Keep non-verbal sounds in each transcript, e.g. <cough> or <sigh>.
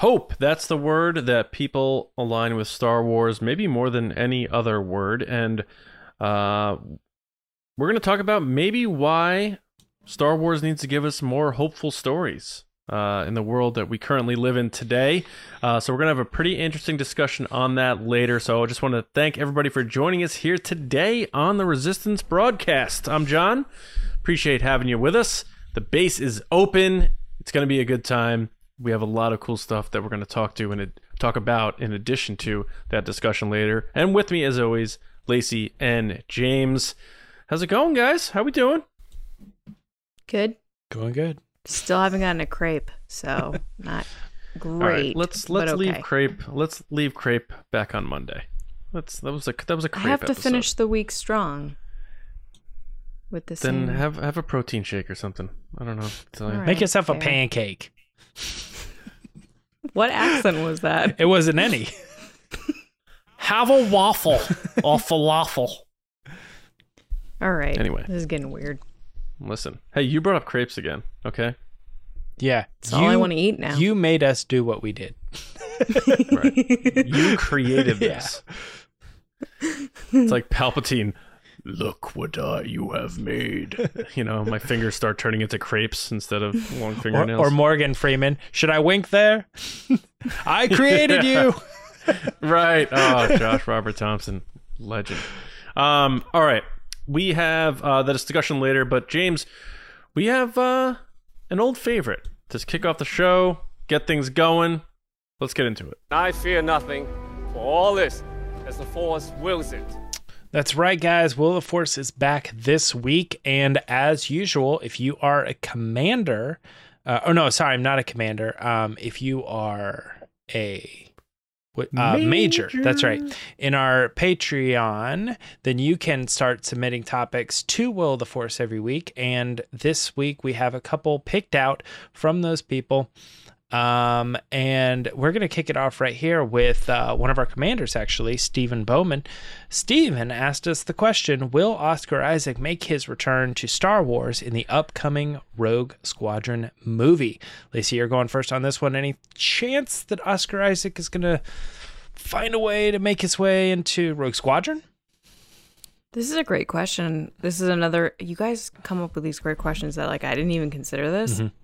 Hope, that's the word that people align with Star Wars, maybe more than any other word. And uh, we're going to talk about maybe why Star Wars needs to give us more hopeful stories uh, in the world that we currently live in today. Uh, so, we're going to have a pretty interesting discussion on that later. So, I just want to thank everybody for joining us here today on the Resistance broadcast. I'm John. Appreciate having you with us. The base is open. It's going to be a good time we have a lot of cool stuff that we're going to talk to and talk about in addition to that discussion later. And with me, as always, Lacey and James. How's it going, guys? How we doing? Good. Going good. Still haven't gotten a crepe, so <laughs> not great. let's let's okay. leave crepe. Let's leave crepe back on Monday. Let's that was a that was a crepe. I have to episode. finish the week strong. With this, then same... have have a protein shake or something. I don't know. Right, Make yourself fair. a pancake. What accent was that? It wasn't any. Have a waffle or falafel. All right. Anyway. This is getting weird. Listen. Hey, you brought up crepes again, okay? Yeah. It's all I want to eat now. You made us do what we did. right. You created <laughs> this. Yeah. It's like Palpatine look what I you have made. <laughs> you know, my fingers start turning into crepes instead of long fingernails. Or, or Morgan Freeman. Should I wink there? <laughs> I created you. <laughs> right. Oh, Josh Robert Thompson, legend. Um, all right. We have uh, the discussion later, but James, we have uh, an old favorite to kick off the show, get things going. Let's get into it. I fear nothing, for all this, as the Force wills it. That's right, guys. Will of Force is back this week. And as usual, if you are a commander, uh, oh no, sorry, I'm not a commander. Um, if you are a uh, major. major. That's right. In our Patreon, then you can start submitting topics to Will of the Force every week. And this week we have a couple picked out from those people. Um, and we're going to kick it off right here with uh, one of our commanders, actually, Stephen Bowman. Stephen asked us the question Will Oscar Isaac make his return to Star Wars in the upcoming Rogue Squadron movie? Lacey, you're going first on this one. Any chance that Oscar Isaac is going to find a way to make his way into Rogue Squadron? This is a great question. This is another. You guys come up with these great questions that, like, I didn't even consider this. Mm-hmm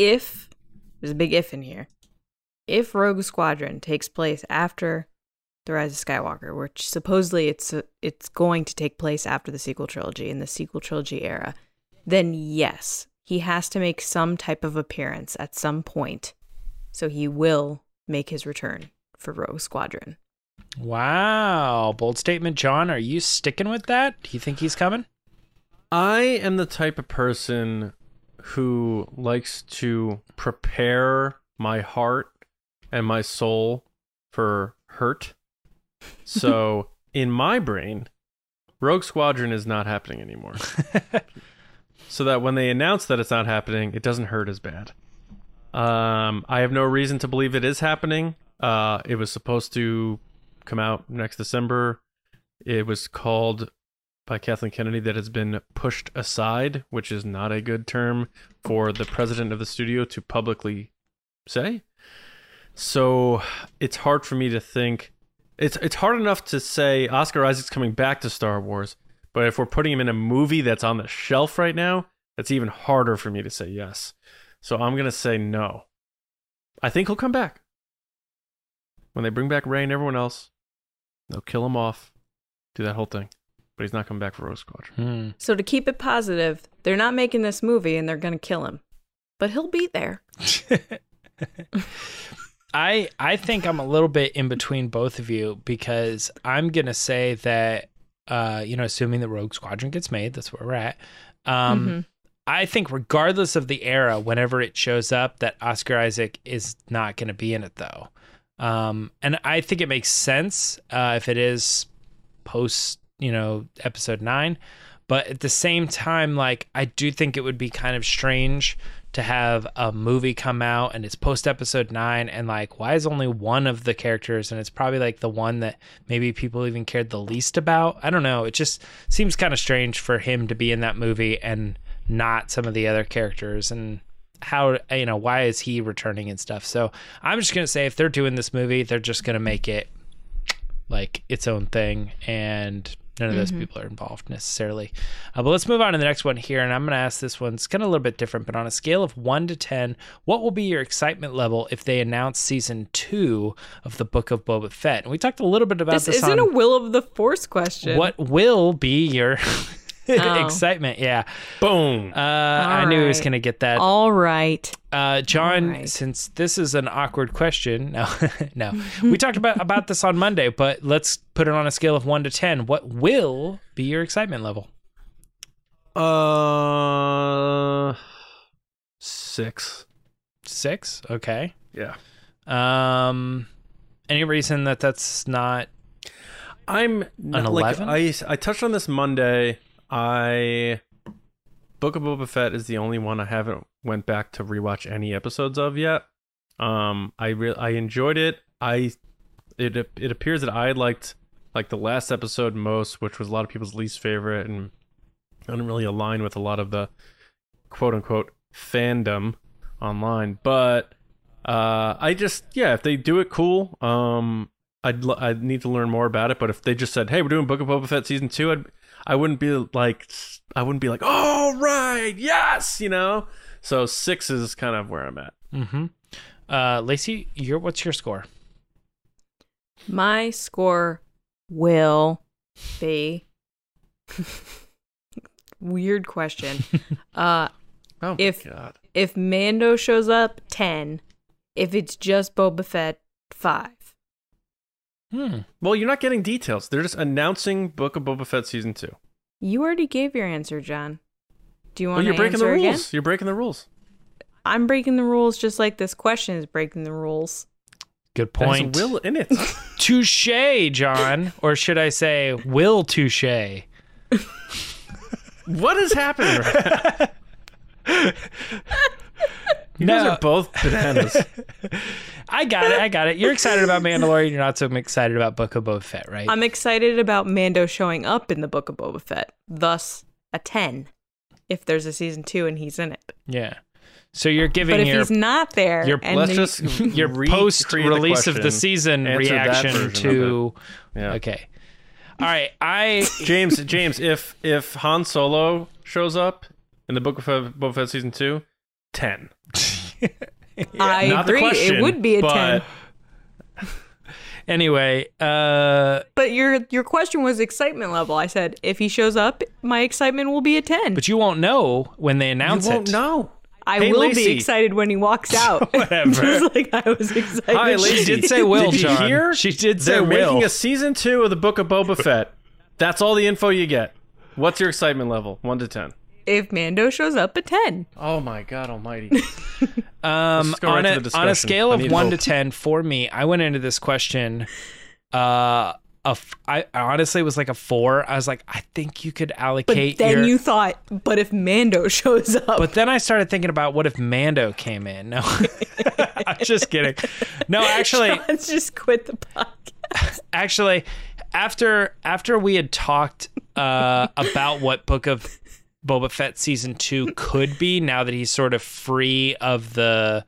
if there's a big if in here, if Rogue Squadron takes place after the Rise of Skywalker, which supposedly it's a, it's going to take place after the sequel trilogy in the sequel trilogy era, then yes, he has to make some type of appearance at some point. So he will make his return for Rogue Squadron. Wow, bold statement, John. Are you sticking with that? Do you think he's coming? I am the type of person who likes to prepare my heart and my soul for hurt. So <laughs> in my brain, Rogue Squadron is not happening anymore. <laughs> so that when they announce that it's not happening, it doesn't hurt as bad. Um, I have no reason to believe it is happening. Uh, it was supposed to come out next December. It was called by Kathleen Kennedy that has been pushed aside, which is not a good term for the president of the studio to publicly say. So it's hard for me to think. It's it's hard enough to say Oscar Isaac's coming back to Star Wars, but if we're putting him in a movie that's on the shelf right now, that's even harder for me to say yes. So I'm gonna say no. I think he'll come back. When they bring back Rey and everyone else, they'll kill him off, do that whole thing but he's not coming back for Rogue Squadron. Hmm. So to keep it positive, they're not making this movie and they're going to kill him, but he'll be there. <laughs> I I think I'm a little bit in between both of you because I'm gonna say that uh, you know, assuming the Rogue Squadron gets made, that's where we're at. Um, mm-hmm. I think regardless of the era, whenever it shows up, that Oscar Isaac is not going to be in it though. Um, and I think it makes sense uh, if it is post you know, episode nine. But at the same time, like, I do think it would be kind of strange to have a movie come out and it's post episode nine and like why is only one of the characters and it's probably like the one that maybe people even cared the least about i don't know it just seems kind of strange for him to be in that movie and not some of the other characters and how you know why is he returning and stuff. So I'm just gonna say if they're doing this movie, they're just gonna make it like its own thing, and none of those people are involved necessarily. Uh, but let's move on to the next one here, and I'm gonna ask this one. It's kind of a little bit different, but on a scale of one to ten, what will be your excitement level if they announce season two of the Book of Boba Fett? And we talked a little bit about This this, isn't a will of the force question. what will be your <laughs> Oh. excitement. Yeah. Boom. Uh, I knew he was going to get that. All right. Uh, John, All right. since this is an awkward question, no, <laughs> no, <laughs> we talked about about this on Monday, but let's put it on a scale of one to ten. What will be your excitement level? Uh, six. Six. Okay. Yeah. Um, any reason that that's not? I'm not, like 11? I I touched on this Monday. I Book of Boba Fett is the only one I haven't went back to rewatch any episodes of yet. Um, I re- I enjoyed it. I it it appears that I liked like the last episode most, which was a lot of people's least favorite, and I didn't really align with a lot of the quote unquote fandom online. But uh, I just yeah, if they do it, cool. Um, I'd l- I'd need to learn more about it. But if they just said, "Hey, we're doing Book of Boba Fett season 2 I'd I wouldn't be like I wouldn't be like, "Oh right, yes," you know. So six is kind of where I'm at. Mm-hmm. Uh, Lacey, your what's your score? My score will be <laughs> weird question. <laughs> uh Oh If- my god. if Mando shows up, 10. If it's just Boba Fett, 5. Hmm. Well, you're not getting details. They're just announcing Book of Boba Fett season two. You already gave your answer, John. Do you Well, want you're to breaking the rules. again? You're breaking the rules. I'm breaking the rules just like this question is breaking the rules. Good There's point. will in it. <laughs> Touche, John, or should I say, will touche? what is happening? <laughs> Right now? you guys are both <laughs> bananas. I got it. I got it. You're excited about Mandalorian. You're not so excited about Book of Boba Fett, right? I'm excited about Mando showing up in the Book of Boba Fett, thus a 10 if there's a season 2 and he's in it. yeah. So you're giving But if your he's not there, your- and Let's <laughs> the- just your re- post create the release of the season reaction to Yeah. okay. All right, I <laughs> James, James, if if Han Solo shows up in the Book of Fe- Boba Fett season two, ten. <laughs> I Not the agree. question, it would be a but 10. <laughs> anyway, uh But your your question was excitement level. I said if he shows up, my excitement will be a 10. but you won't know when they announce You announce won't it. know. I Hey, will Lacey. be excited when he walks <laughs> out. Whatever. Just like I was excited. Hi, She did say will, Did you John. hear? She did say They're will. making a season two of the Book of Boba Fett. That's all the info you get. What's your excitement level? One to ten. If Mando shows up, a 10. Oh my god Almighty! <laughs> Um, go on, right a, on a scale of one hope. to ten, for me, I went into this question. Uh, a f- I I honestly was like a four. I was like, I think you could But allocate. then your- you thought, but if Mando <laughs> shows up, But then I started thinking about what if Mando came in? No, <laughs> I'm just kidding. No, actually, let's just quit the podcast. actually, after after we had talked uh, about what Book of Boba Fett season two could be, now that he's sort of free of the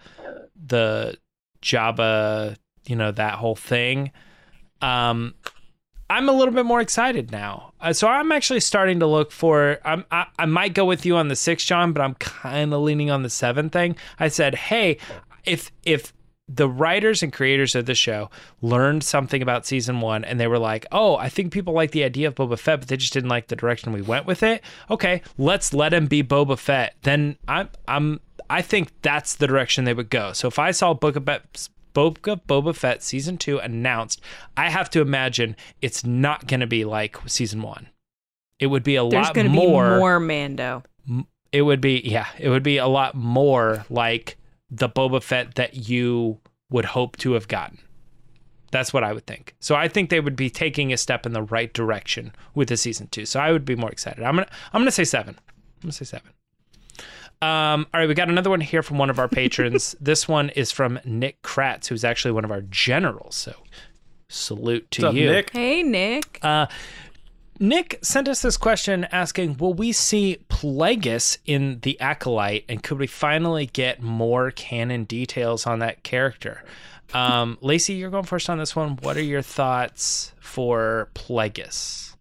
the Jabba, you know, that whole thing. Um, I'm a little bit more excited now. Uh, so I'm actually starting to look for. I'm, I I might go with you on the sixth, John, but I'm kind of leaning on the seventh thing. I said, hey, if if the writers and creators of the show learned something about season one and they were like, oh, I think people like the idea of Boba Fett, but they just didn't like the direction we went with it. Okay, let's let him be Boba Fett. Then I'm I'm I think that's the direction they would go. So if I saw Book of Fett, Book of Boba Fett season two announced, I have to imagine it's not going to be like season one. It would be a There's lot going to be more. more Mando. It would be yeah. It would be a lot more like the Boba Fett that you would hope to have gotten. That's what I would think. So I think they would be taking a step in the right direction with the season two. So I would be more excited. I'm gonna I'm gonna say seven. I'm gonna say seven. Um, all right, we got another one here from one of our patrons. <laughs> this one is from Nick Kratz, who's actually one of our generals. So salute to What's up, you. Nick? Hey, Nick. Uh, Nick sent us this question asking, "Will we see Plagueis in the Acolyte, and could we finally get more canon details on that character?" Um, <laughs> Lacey, you're going first on this one. What are your thoughts for Plagueis?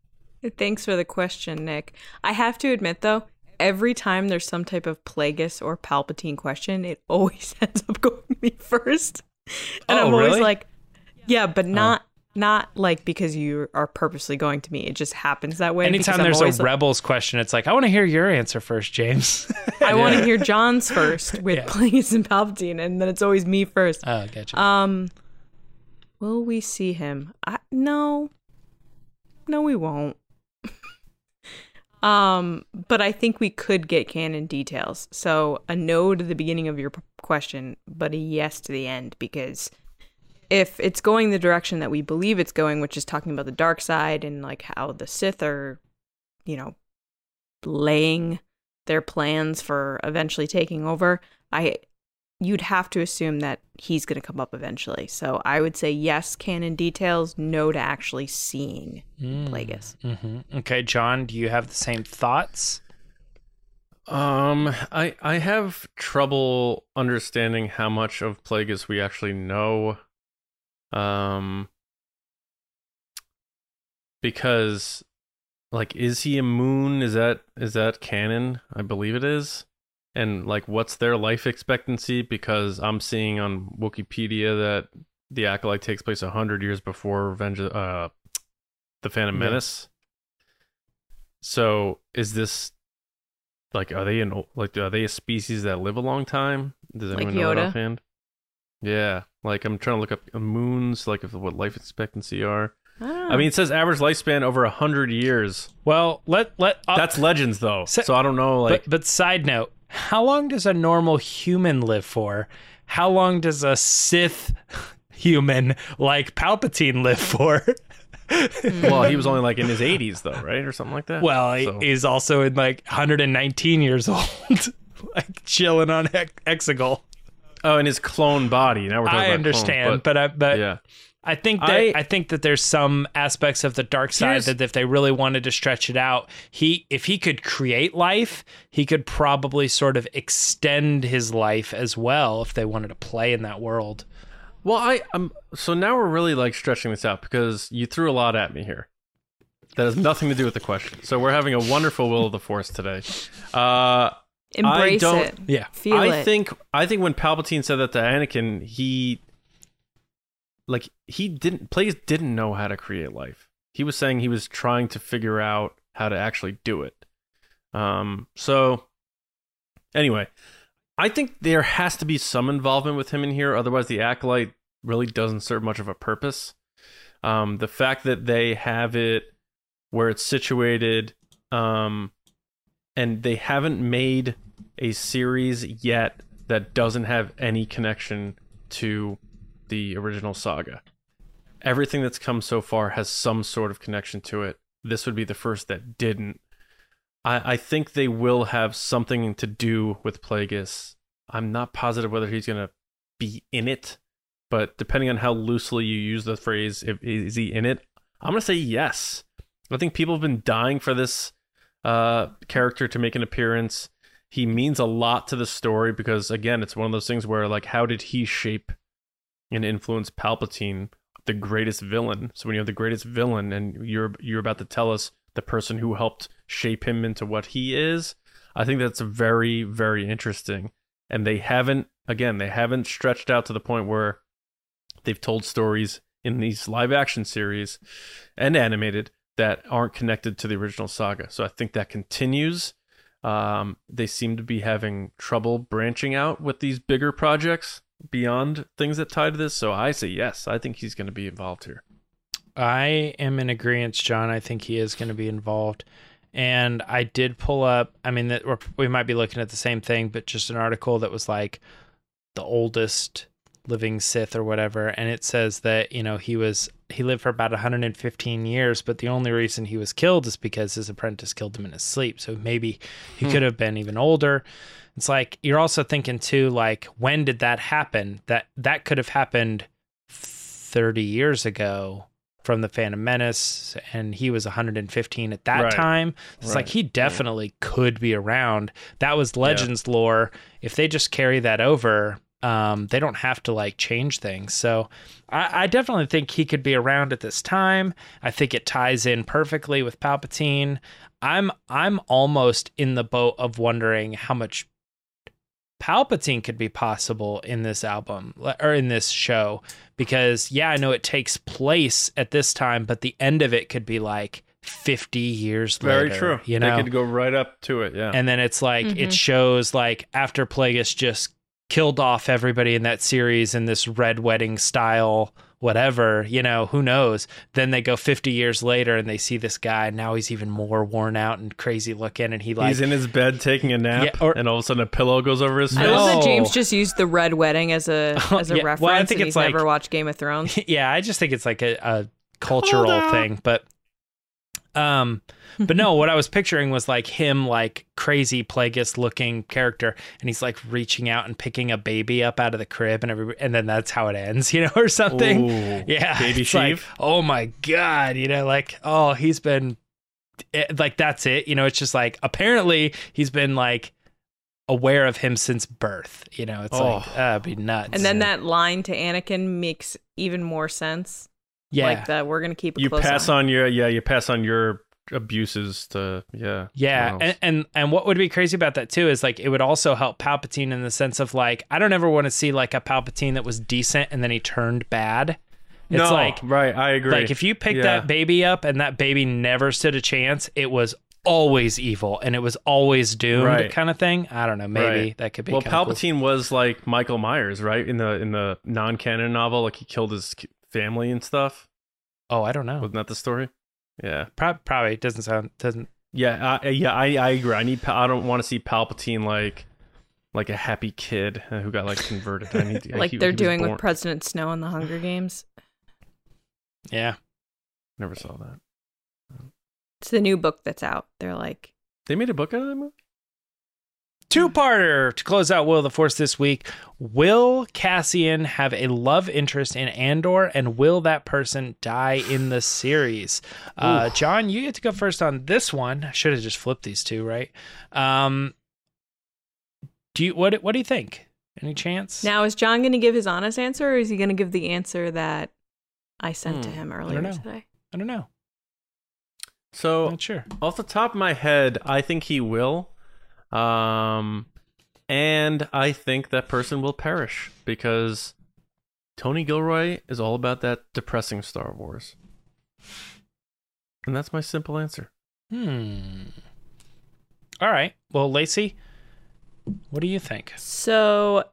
Thanks for the question, Nick. I have to admit, though, every time there's some type of Plagueis or Palpatine question, it always <laughs> ends up going to me first. And Oh, I'm always really? like, yeah, but not not like because you are purposely going to me. It just happens that way. Anytime there's a like, Rebels question, it's like, I want to hear your answer first, James. <laughs> I want to hear John's first with <laughs> Yeah. Plagueis and Palpatine, and then it's always me first. oh, gotcha. Um, will we see him? I, no, no, we won't. <laughs> um, but I think we could get canon details. So a no to the beginning of your p- question, but a yes to the end because if it's going the direction that we believe it's going, which is talking about the dark side and like how the Sith are, you know, laying their plans for eventually taking over, I you'd have to assume that he's going to come up eventually. So I would say yes, canon details, no to actually seeing Plagueis. hmm Okay, John, do you have the same thoughts? Um, I I have trouble understanding how much of Plagueis we actually know. Um, because, like, is he a Muun? Is that is that canon? I believe it is. And like, what's their life expectancy? Because I'm seeing on Wikipedia that the acolyte takes place hundred years before Revenge, of- uh, the Phantom Yeah. Menace. So is this like are they an like are they a species that live a long time? Does Like anyone know that offhand? Yeah, like I'm trying to look up Muuns, like if what life expectancy are. Ah. I mean, it says average lifespan over a hundred years. Well, let let uh, That's legends though, so- so, I don't know. Like, but but side note, how long does a normal human live for? How long does a Sith human like Palpatine live for? <laughs> well, he was only like in his 80s though, right, or something like that. Well, So- he's also in like 119 years old, <laughs> like chilling on Hex- Exegol. Oh, in his clone body. Now we're talking I about understand, clones, but I but yeah, I think that I, I- think that there's some aspects of the dark side that if they really wanted to stretch it out, he if he could create life, he could probably sort of extend his life as well if they wanted to play in that world. Well, I um so now we're really like stretching this out because you threw a lot at me here. That has nothing to do with the question. So we're having a wonderful will of the force today. Uh Embrace don't- it. Yeah. Feel I it. think I think when Palpatine said that to Anakin, he like he didn't plays didn't know how to create life. He was saying he was trying to figure out how to actually do it. Um so anyway, I think there has to be some involvement with him in here otherwise the acolyte really doesn't serve much of a purpose. Um the fact that they have it where it's situated um and they haven't made a series yet that doesn't have any connection to the original saga. Everything that's come so far has some sort of connection to it. This would be the first that didn't. I, I think they will have something to do with Plagueis. I'm not positive whether he's going to be in it, but depending on how loosely you use the phrase, if, is he in it? I'm going to say yes. I think people have been dying for this uh, character to make an appearance. He means a lot to the story because, again, it's one of those things where, like, how did he shape and influence Palpatine, the greatest villain? So when you have the greatest villain, and you're you're about to tell us the person who helped shape him into what he is, I think that's very very interesting. And they haven't, again, they haven't stretched out to the point where they've told stories in these live action series and animated that aren't connected to the original saga. So I think that continues. Um, they seem to be having trouble branching out with these bigger projects beyond things that tie to this. So I say yes. I think he's going to be involved here. I am in agreement, John. I think he is going to be involved. And I did pull up, I mean, that we might be looking at the same thing, but just an article that was like the oldest living Sith or whatever. And it says that, you know, he was, he lived for about 115 years, but the only reason he was killed is because his apprentice killed him in his sleep. So maybe he Hmm. could have been even older. It's like, you're also thinking too, like, when did that happen? That, that could have happened 30 years ago from the Phantom Menace, and he was 115 at that Right. time. It's Right. like he definitely could be around. That was Legends lore. If they just carry that over, um, they don't have to like change things. So I, I definitely think he could be around at this time. I think it ties in perfectly with Palpatine. I'm I'm almost in the boat of wondering how much Palpatine could be possible in this album or in this show because yeah, I know it takes place at this time, but the end of it could be like 50 years Very later. Very true. You know, they could go right up to it. Yeah. and then it's like Mhm. it shows like after Plagueis just killed off everybody in that series in this red wedding style whatever you know who knows then they go 50 years later and they see this guy and now he's even more worn out and crazy looking and he like He's in his bed taking a nap, Yeah, or- and all of a sudden a pillow goes over his I face. love that James just used the red wedding as a <laughs> as a yeah. Well, I think and it's he's never watched Game of Thrones. <laughs> yeah i just think it's like a, a cultural thing but um <laughs> but no what i was picturing was like him like crazy plagueis looking character and he's like reaching out and picking a baby up out of the crib and every and then that's how it ends <laughs> you know or something Ooh, yeah baby it's like, oh my god you know like oh he's been it, like that's it you know it's just like apparently he's been like aware of him since birth you know it's like Oh. that'd be nuts And then that line to Anakin makes even more sense. Yeah Like that we're gonna keep a You close pass eye. on your yeah, you pass on your abuses to yeah. Yeah, and, and and what would be crazy about that too is like it would also help Palpatine in the sense of like I don't ever want to see like a Palpatine that was decent and then he turned bad. It's no, like right, I agree. like if you pick Yeah. that baby up and that baby never stood a chance, it was always evil and it was always doomed Right. kind of thing. I don't know, maybe Right. that could be well, kinda cool. Palpatine was like Michael Myers, right? In the in the non-canon novel, like he killed his ki- family and stuff. Oh, I don't know. Wasn't that the story? Yeah, Pro- probably doesn't sound doesn't yeah, I, yeah. I, I agree. I need. Pa- I don't want to see Palpatine like like a happy kid uh, who got like converted. I need <laughs> like he- they're he doing born- with President Snow in the Hunger Games. Yeah. Never saw that. It's the new book that's out. They're like, They made a book out of that movie. Two parter to close out Will of the Force this week. Will Cassian have a love interest in Andor, and will that person die in the series? Uh, John, you get to go first on this one. I should have just flipped these two, right? Um, do you what? What do you think? Any chance? now is John gonna give his honest answer, or is he gonna give the answer that I sent to Hmm, him earlier don't today? I don't know. So Not sure. off the top of my head, I think he will. Um, and I think that person will perish because Tony Gilroy is all about that depressing Star Wars. And that's my simple answer. Hmm. All right. Well, Lacey, what do you think? So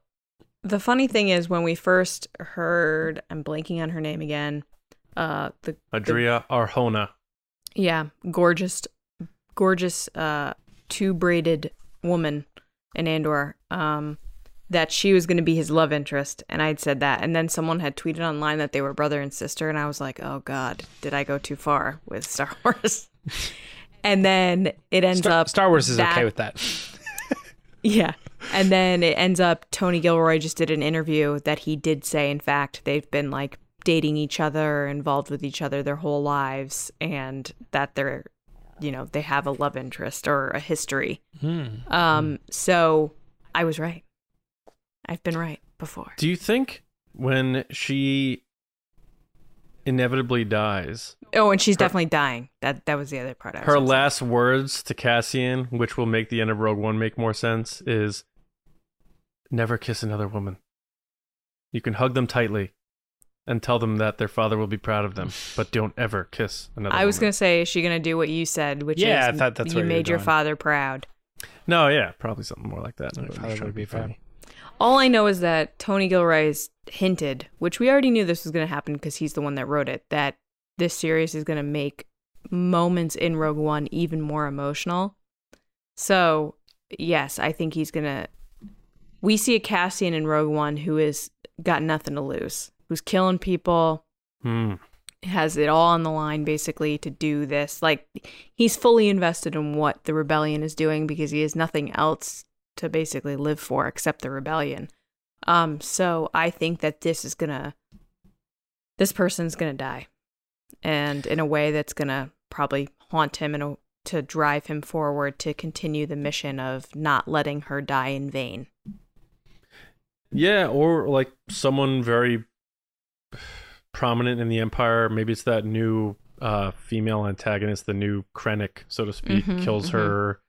the funny thing is when we first heard I'm blanking on her name again. Uh the Adria Arjona. yeah, gorgeous gorgeous uh two braided woman in Andor. Um that she was going to be his love interest and I'd said that and then someone had tweeted online that they were brother and sister and I was like, "Oh god, did I go too far with Star <laughs> Wars?" and then it ends Star, up Star Wars is that- okay with that. <laughs> Yeah. And then it ends up Tony Gilroy just did an interview that he did say, in fact, they've been like dating each other, involved with each other their whole lives, and that they're, you know, they have a love interest or a history. Hmm. Um, so I was right. I've been right before. Do you think when she inevitably dies, Oh, and she's definitely dying. That that was the other part. I her last words to Cassian, which will make the end of Rogue One make more sense, is never kiss another woman. You can hug them tightly and tell them that their father will be proud of them, but don't ever kiss another I was woman. gonna say, is she gonna do what you said, which Yeah, is I thought that's you where you made your going. father proud. No, yeah, probably something more like that. My father would be proud. All I know is that Tony Gilroy's hinted, which we already knew this was going to happen because he's the one that wrote it, that this series is going to make moments in Rogue One even more emotional. So, yes, I think he's going to. We see a Cassian in Rogue One who has got nothing to lose, who's killing people, Hmm. has it all on the line basically to do this. Like he's fully invested in what the rebellion is doing because he has nothing else to basically live for except the rebellion. Um so I think that this is going to this person's going to die. and in a way that's gonna probably haunt him and to drive him forward to continue the mission of not letting her die in vain. Yeah, or like someone very prominent in the Empire. Maybe it's that new uh, female antagonist, the new Krennic, so to speak, Mhm, kills mhm. her,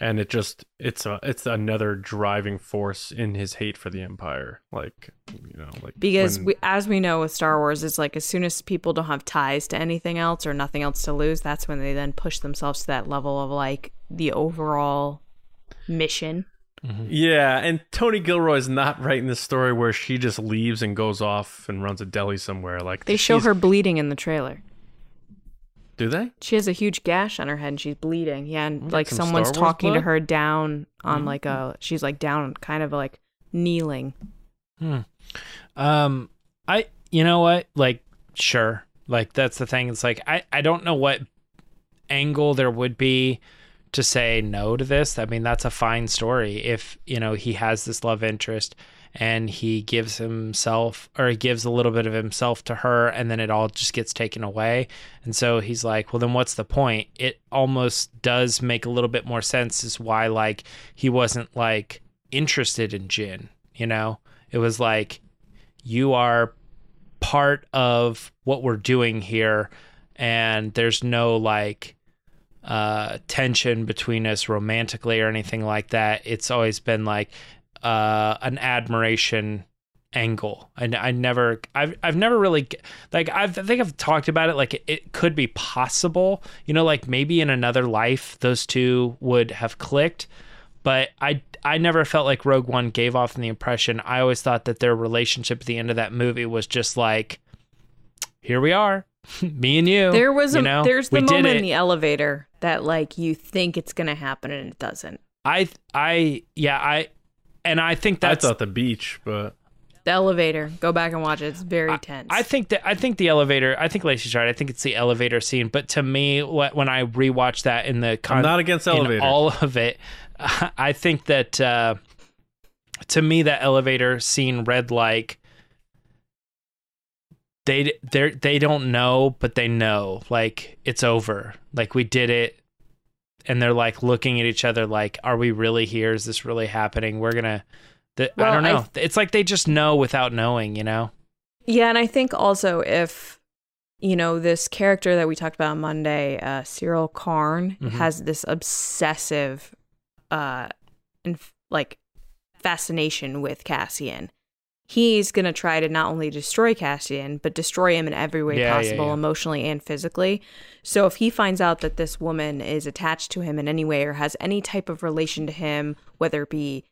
and it just it's a it's another driving force in his hate for the Empire. Like you know, like Because when- we, as we know with Star Wars, it's like as soon as people don't have ties to anything else or nothing else to lose, that's when they then push themselves to that level of like the overall mission. Yeah, and Tony Gilroy's not writing this story where she just leaves and goes off and runs a deli somewhere. Like They show her bleeding in the trailer. Do they? She has a huge gash on her head and she's bleeding. Yeah, and Like like some someone's Star Wars talking to her down on Mhm. like a she's like down kind of like kneeling. Hmm. Um, I you know what? Like, sure. Like that's the thing. It's like I I don't know what angle there would be to say no to this. I mean, that's a fine story if you know he has this love interest and he gives himself or he gives a little bit of himself to her and then it all just gets taken away and so he's like well then what's the point it almost does make a little bit more sense as why like he wasn't like interested in Jyn you know it was like you are part of what we're doing here and there's no like uh tension between us romantically or anything like that it's always been like uh an admiration angle I, I never I've, I've never really like I've, i think i've talked about it like it, it could be possible you know like maybe in another life those two would have clicked but I I never felt like Rogue One gave off the impression. I always thought that their relationship at the end of that movie was just like, here we are, <laughs> me and you. There was a you know, there's the moment in the elevator that like you think it's gonna happen and it doesn't. I I yeah I, and I think that's I thought the beach, but The elevator. Go back and watch it. It's very tense. I think that I think the elevator. I think Lacey's right. I think it's the elevator scene. But to me, wh- when I rewatch that in the con- I'm not against in elevators. all of it, <laughs> I think that uh, to me that elevator scene read like they they they don't know, but they know like it's over. Like we did it. And they're like looking at each other, like, "Are we really here? Is this really happening? We're gonna." The, I don't I know. it's like they just know without knowing, you know. Yeah, and I think also if you know this character that we talked about on Monday, uh, Syril Karn, Mhm. has this obsessive, uh, inf- like fascination with Cassian. He's gonna try to not only destroy Cassian, but destroy him in every way Yeah, yeah, possible, yeah. emotionally and physically. So if he finds out that this woman is attached to him in any way or has any type of relation to him, whether it be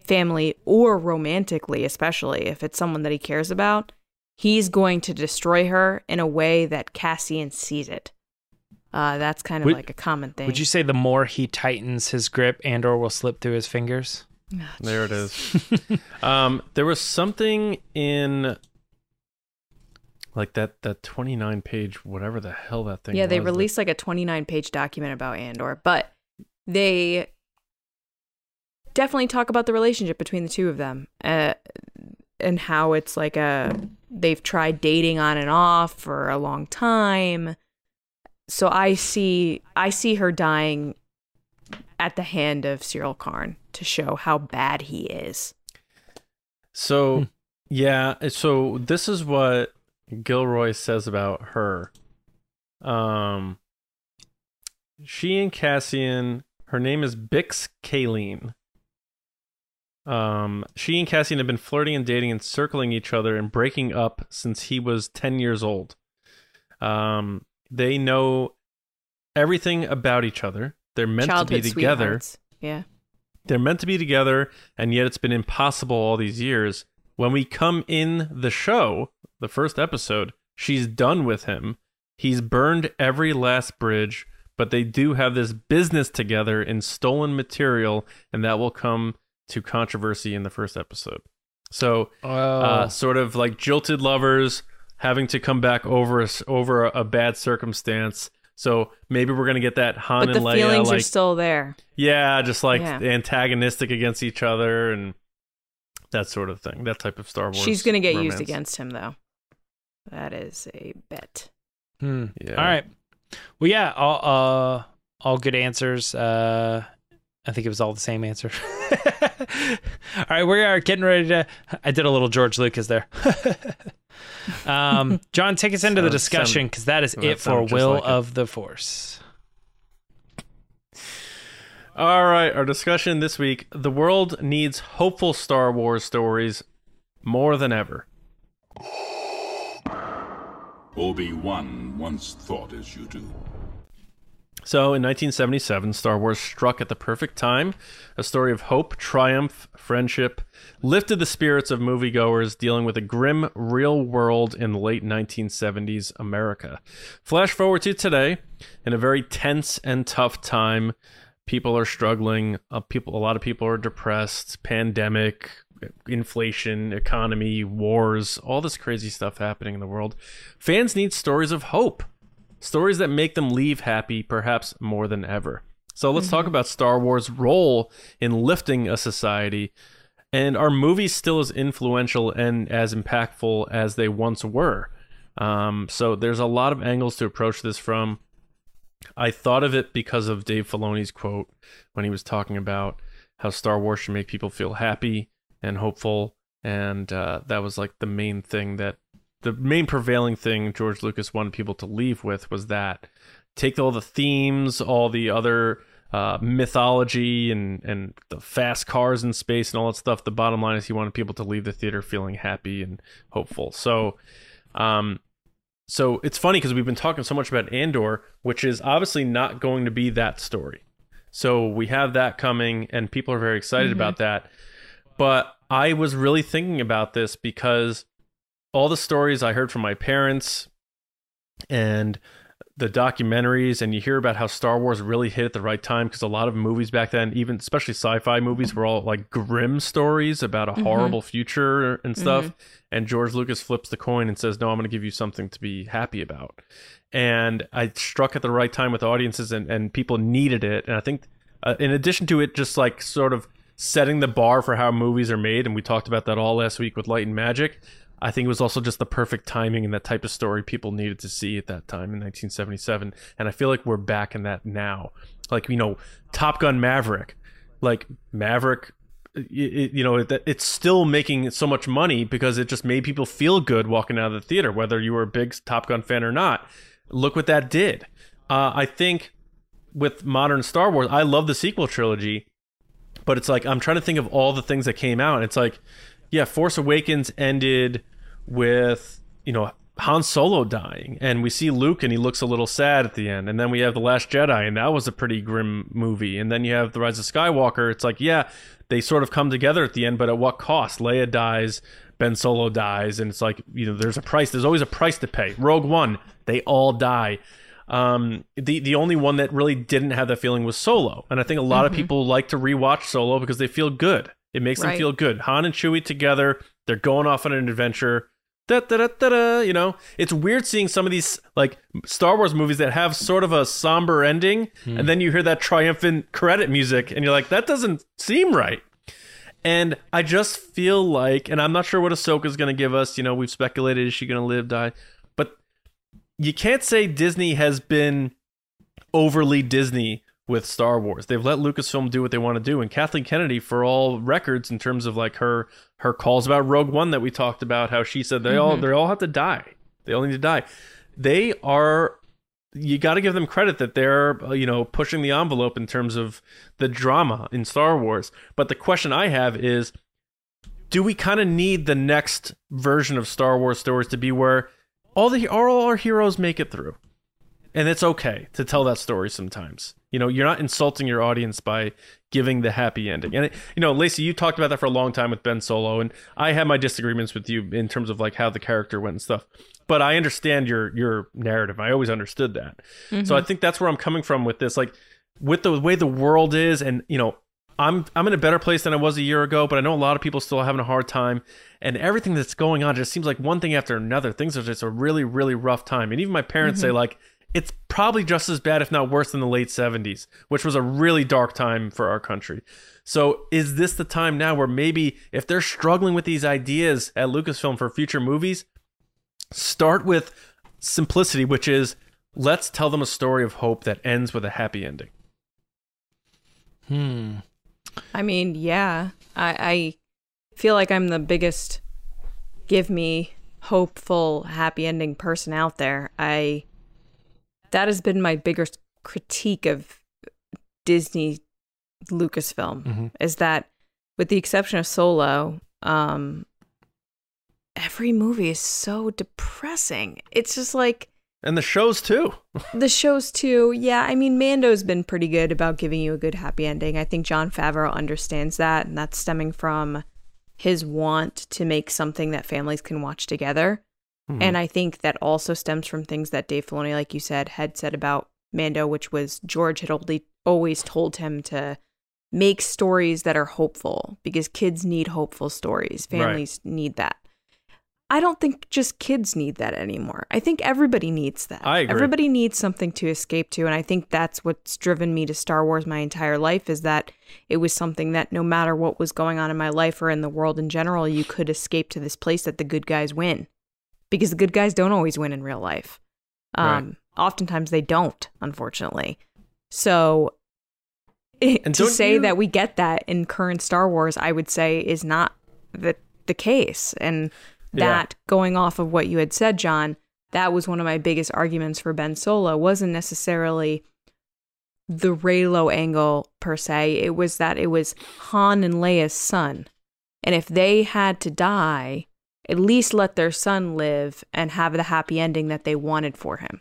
family or romantically, especially if it's someone that he cares about, he's going to destroy her in a way that Cassian sees it. Uh, that's kind of Would- like a common thing. Would you say the more he tightens his grip, Andor will slip through his fingers? Ah, there it is. <laughs> um, there was something in like that that 29 page whatever the hell that thing. yeah, they was released like a 29 page document about Andor, but they definitely talk about the relationship between the two of them uh, and how it's like a they've tried dating on and off for a long time. So I see I see her dying at the hand of Syril Karn to show how bad he is. So yeah, so this is what Gilroy says about her. Um, she and Cassian, her name is Bix Caleen. Um, she and Cassian have been flirting and dating and circling each other and breaking up since he was 10 years old. Um, they know everything about each other. They're meant Childhood to be together. sweethearts. Yeah. they're meant to be together and yet it's been impossible all these years. When we come in the show the first episode she's done with him. He's burned every last bridge but they do have this business together in stolen material and that will come to controversy in the first episode. So Oh, uh, sort of like jilted lovers having to come back over a, s- over a, a bad circumstance so maybe we're gonna get that Han But and the Leia feelings like are still there. yeah, just like Yeah. antagonistic against each other and that sort of thing. That type of Star Wars. She's going to get used against him, though. That is a bet. Hmm. Yeah. All right. Well, yeah, all uh, all good answers. Uh, I think it was all the same answer. <laughs> all right, we are getting ready to. I did a little George Lucas there. <laughs> um, John, take us into the discussion because that is it for Will like it. of the Force. All right, our discussion this week. The world needs hopeful Star Wars stories more than ever. Obi-Wan once thought as you do. So, in 1977, Star Wars struck at the perfect time. A story of hope, triumph, friendship lifted the spirits of moviegoers dealing with a grim real world in late 1970s America. Flash forward to today, in a very tense and tough time. People are struggling. Uh, people, a lot of people are depressed. Pandemic, inflation, economy, wars, all this crazy stuff happening in the world. Fans need stories of hope stories that make them leave happy perhaps more than ever. So let's talk about Star Wars' role in lifting a society. And are movies still as influential and as impactful as they once were? Um, so there's a lot of angles to approach this from. I thought of it because of Dave Filoni's quote when he was talking about how Star Wars should make people feel happy and hopeful, and uh, that was like the main thing that the main prevailing thing George Lucas wanted people to leave with was that take all the themes, all the other uh, mythology, and and the fast cars in space and all that stuff. The bottom line is he wanted people to leave the theater feeling happy and hopeful. So, um, so it's funny because we've been talking so much about Andor, which is obviously not going to be that story. So we have that coming, and people are very excited about that. But I was really thinking about this because all the stories I heard from my parents and the documentaries, and you hear about how Star Wars really hit at the right time because a lot of movies back then, even especially sci-fi movies, were all like grim stories about a horrible future and stuff. And George Lucas flips the coin and says, "No, I'm going to give you something to be happy about." And I struck at the right time with audiences, and and people needed it. And I think, uh, in addition to it, just like sort of setting the bar for how movies are made, and we talked about that all last week with Light and Magic. I think it was also just the perfect timing and that type of story people needed to see at that time in 1977. And I feel like we're back in that now. Like, you know, Top Gun Maverick, like Maverick, y- you know, it, it's still making so much money because it just made people feel good walking out of the theater, whether you were a big Top Gun fan or not. Look what that did. Uh, I think with modern Star Wars, I love the sequel trilogy, but it's like I'm trying to think of all the things that came out. And it's like, yeah, Force Awakens ended with you know Han Solo dying, and we see Luke, and he looks a little sad at the end. And then we have the Last Jedi, and that was a pretty grim movie. And then you have the Rise of Skywalker. It's like, yeah, they sort of come together at the end, but at what cost? Leia dies, Ben Solo dies, and it's like you know, there's a price. There's always a price to pay. Rogue One, they all die. Um, the the only one that really didn't have that feeling was Solo, and I think a lot of people like to rewatch Solo because they feel good. It makes them feel good. Han and Chewie together, they're going off on an adventure. Da, da, da, da, da, you know, it's weird seeing some of these like Star Wars movies that have sort of a somber ending, hmm. and then you hear that triumphant credit music, and you're like, that doesn't seem right. And I just feel like, and I'm not sure what Ahsoka's going to give us. You know, we've speculated is she going to live, die, but you can't say Disney has been overly Disney with Star Wars. They've let Lucasfilm do what they want to do, and Kathleen Kennedy, for all records, in terms of like her her calls about Rogue One that we talked about, how she said they all they all have to die. They all need to die. They are. You got to give them credit that they're uh, you know pushing the envelope in terms of the drama in Star Wars. But the question I have is, do we kind of need the next version of Star Wars stories to be where all the all our heroes make it through? And it's okay to tell that story sometimes. You know, you're not insulting your audience by giving the happy ending. And you know, Lacey, you talked about that for a long time with Ben Solo, and I had my disagreements with you in terms of like how the character went and stuff. But I understand your your narrative. I always understood that. So I mm-hmm. think that's where I'm coming from with this. Like with the way the world is, and you know, I'm I'm in a better place than I was a year ago, but I know a lot of people still having a hard time. And everything that's going on just seems like one thing after another. Things are just a really, really rough time. And even my parents say mm-hmm. like it's probably just as bad, if not worse, than the late 70s, which was a really dark time for our country. So, is this the time now where maybe if they're struggling with these ideas at Lucasfilm for future movies, start with simplicity, which is let's tell them a story of hope that ends with a happy ending. Hmm. I mean, yeah. I, I feel like I'm the biggest give me hopeful, happy ending person out there. I that has been my biggest critique of Disney Lucasfilm Mm-hmm. is that with the exception of Solo, um every movie is so depressing. It's just like And the shows too. <laughs> the shows too. Yeah, I mean Mando's been pretty good about giving you a good happy ending. I think Jon Favreau understands that and that's stemming from his want to make something that families can watch together. Mhm. And I think that also stems from things that Dave Filoni, like you said, had said about Mando, which was George had only, always told him to make stories that are hopeful because kids need hopeful stories. Right. Families need that. I don't think just kids need that anymore. I think everybody needs that. I agree. Everybody needs something to escape to. And I think that's what's driven me to Star Wars my entire life is that it was something that no matter what was going on in my life or in the world in general, you could escape to this place that the good guys win. Because the good guys don't always win in real life. Um, Right. Oftentimes they don't, unfortunately. So <laughs> it, to say you- that we get that in current Star Wars, I would say is not the the case. And Yeah. that going off of what you had said, John, that was one of my biggest arguments for Ben Solo. wasn't necessarily the Reylo angle per se. It was that it was Han and Leia's son, and if they had to die, at least let their son live and have the happy ending that they wanted for him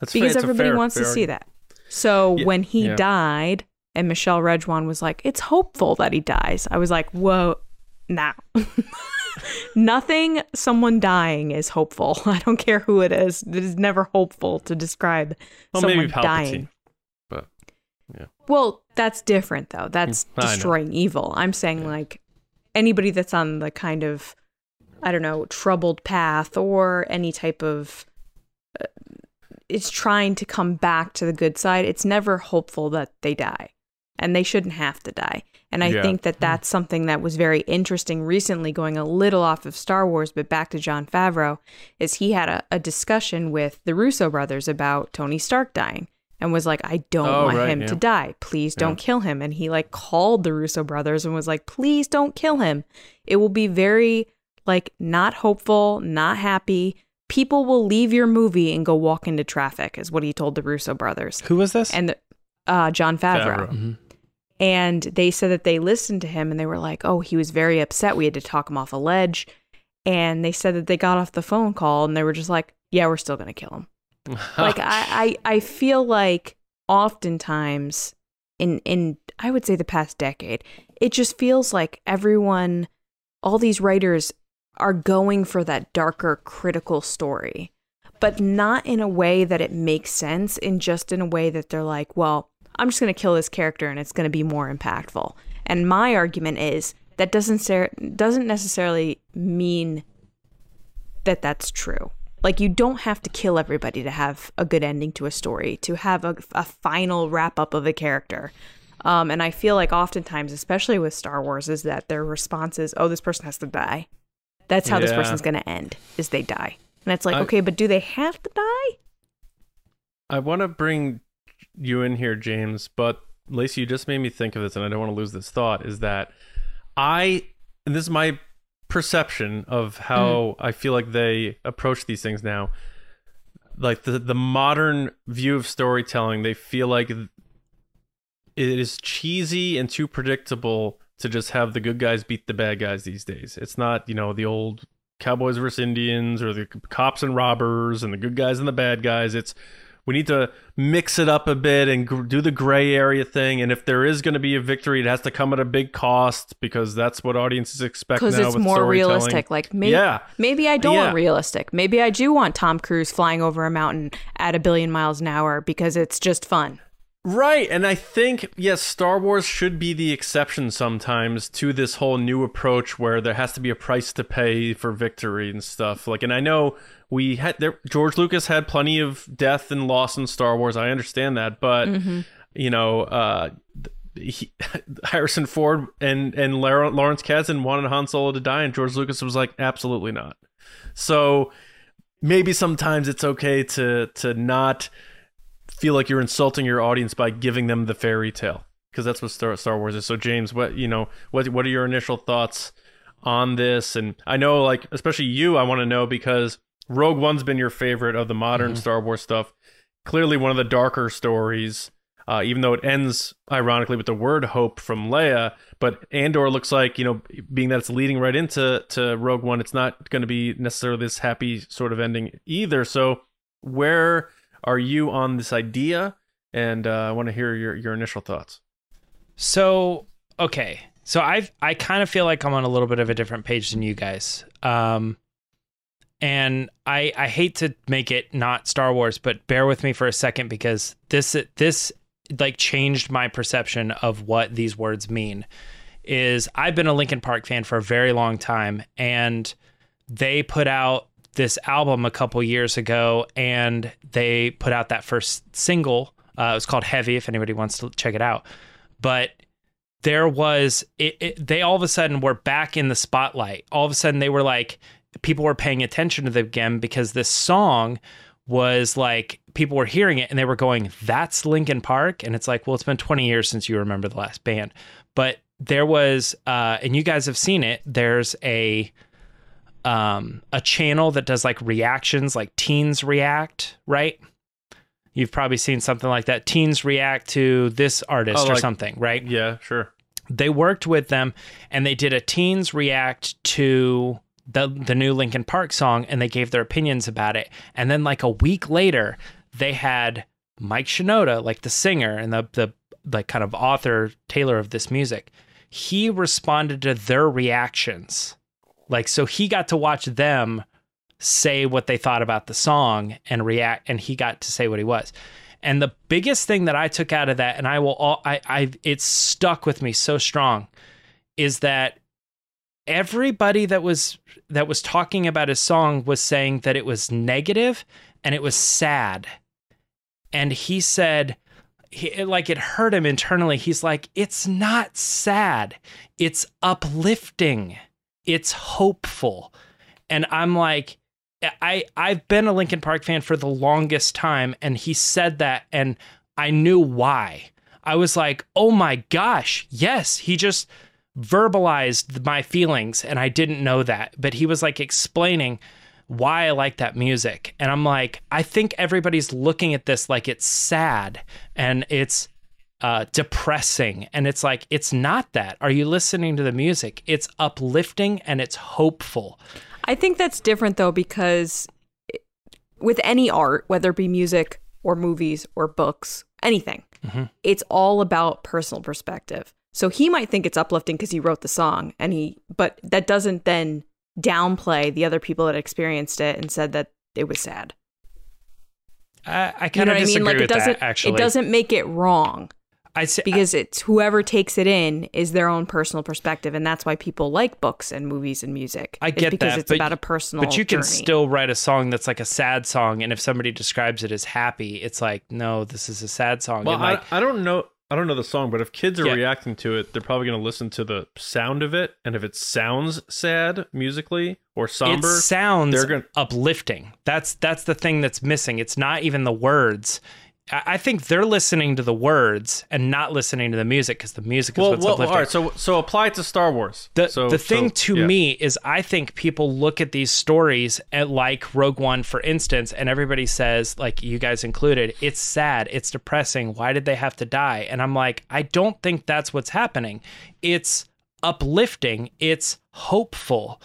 That's because a everybody fair- wants to see that. So Yeah, when he yeah. died and Michelle Rejwan was like, "It's hopeful that he dies," I was like, "Whoa, now." <laughs> Nothing someone dying is hopeful. <laughs> I don't care who it is. It is never hopeful to describe Well, someone maybe Palpatine. dying. But yeah. Well, that's different though. That's hmm, I know. destroying evil. I'm saying like anybody that's on the kind of I don't know, troubled path or any type of uh, it's trying to come back to the good side. It's never hopeful that they die. And they shouldn't have to die. And I Yeah. think that that's something that was very interesting recently going a little off of Star Wars but back to Jon Favreau is he had a, a discussion with the Russo brothers about Tony Stark dying and was like I don't Oh, want right, him to die. Please don't Yeah. kill him. And he like called the Russo brothers and was like, please don't kill him. It will be very like not hopeful, not happy. People will leave your movie and go walk into traffic, is what he told the Russo brothers. Who was this? And uh, Jon Favreau. Favreau. Mhm. And they said that they listened to him and they were like, oh, he was very upset. We had to talk him off a ledge. And they said that they got off the phone call and they were just like, yeah, we're still going to kill him <laughs> like I, I I feel like oftentimes in in I would say the past decade, it just feels like everyone all these writers are going for that darker critical story, but not in a way that it makes sense, in just in a way that they're like, well, I'm just going to kill this character and it's going to be more impactful. And my argument is that doesn't ser- doesn't necessarily mean that that's true. Like you don't have to kill everybody to have a good ending to a story, to have a, a final wrap up of a character. Um, and I feel like oftentimes, especially with Star Wars, is that their response is, "Oh, this person has to die. That's how this person's going to end. Is they die." And it's like, I- okay, but do they have to die? I want to bring you in here, James, but Lacey, you just made me think of this, and I don't want to lose this thought. Is that I, and this is my perception of how mm-hmm. I feel like they approach these things now. Like the the modern view of storytelling, they feel like it is cheesy and too predictable to just have the good guys beat the bad guys these days. It's not, you know, the old cowboys versus Indians or the cops and robbers and the good guys and the bad guys. It's we need to mix it up a bit and gr- do the gray area thing. And if there is going to be a victory, it has to come at a big cost because that's what audiences expect Because it's more realistic. Like maybe, Yeah. maybe I don't Yeah. want realistic. Maybe I do want Tom Cruise flying over a mountain at a billion miles an hour because it's just fun. Right. And I think, yes, Star Wars should be the exception sometimes to this whole new approach where there has to be a price to pay for victory and stuff. Like, and I know we had there, George Lucas had plenty of death and loss in Star Wars. I understand that. But, you know, uh, he, <laughs> Harrison Ford and, and Lawrence Kasdan wanted Han Solo to die, and George Lucas was like, absolutely not. So maybe sometimes it's okay to to not feel like you're insulting your audience by giving them the fairy tale because that's what Star, Star Wars is. So James, what you know, what what are your initial thoughts on this? And I know, like especially you, I want to know because Rogue One's been your favorite of the modern Star Wars stuff. Clearly, one of the darker stories. Uh, even though it ends ironically with the word hope from Leia, but Andor looks like you know, being that it's leading right into to Rogue One, it's not going to be necessarily this happy sort of ending either. So, where are you on this idea? And uh, I want to hear your your initial thoughts. So okay, so I I kind of feel like I'm on a little bit of a different page than you guys. Um, and I I hate to make it not Star Wars, but bear with me for a second because this this like changed my perception of what these words mean. Is I've been a Linkin Park fan for a very long time, and they put out this album a couple years ago, and they put out that first single. Uh, it was called Heavy. If anybody wants to check it out, but there was it, it, they all of a sudden were back in the spotlight all of a sudden they were like people were paying attention to them again because this song was like people were hearing it and they were going that's linkin park and it's like well it's been 20 years since you remember the last band but there was uh and you guys have seen it there's a um a channel that does like reactions like teens react right You've probably seen something like that. Teens react to this artist Oh, or like- something, right? Yeah, sure. They worked with them and they did a teens react to the the new Linkin Park song and they gave their opinions about it. And then like a week later, they had Mike Shinoda, like the singer and the the like kind of author Taylor of this music. He responded to their reactions. Like so he got to watch them say what they thought about the song and react and he got to say what he was. And the biggest thing that i took out of that and i will all i i it's stuck with me so strong is that everybody that was that was talking about his song was saying that it was negative and it was sad. And he said he, like it hurt him internally. He's like it's not sad. It's uplifting it's hopeful and i'm like I I've been a Linkin Park fan for the longest time and he said that and I knew why. I was like, "Oh my gosh, yes, he just verbalized my feelings and I didn't know that." But he was like explaining why I like that music. And I'm like, I think everybody's looking at this like it's sad and it's uh, depressing. And it's like, it's not that. Are you listening to the music? It's uplifting and it's hopeful. I think that's different though because with any art, whether it be music or movies or books, anything, it's all about personal perspective. So he might think it's uplifting because he wrote the song and he but that doesn't then downplay the other people that experienced it and said that it was sad. I, I You kind know of what I disagree mean? Like with it doesn't that. Actually, it doesn't make it wrong I say, because it's whoever takes it in is their own personal perspective and that's why people like books and movies and music. I It's get because that, it's but- about a personal but you can journey. still write a song that's like a sad song, and if somebody describes it as happy, it's like, no, this is a sad song. Well, and like, I, I don't know. I don't know the song, but if kids are Yeah. reacting to it, they're probably going to listen to the sound of it, and if it sounds sad musically or somber, it sounds they're gonna- uplifting. That's that's the thing that's missing. It's not even the words. I, think they're listening to the words and not listening to the music because the music is well, what's well, uplifting. all right. So, so apply it to Star Wars. The, so, the thing so, to yeah. me is I think people look at these stories at like Rogue One, for instance, and everybody says, like you guys included, it's sad, it's depressing. Why did they have to die? And I'm like, I don't think that's what's happening. It's uplifting, it's hopeful.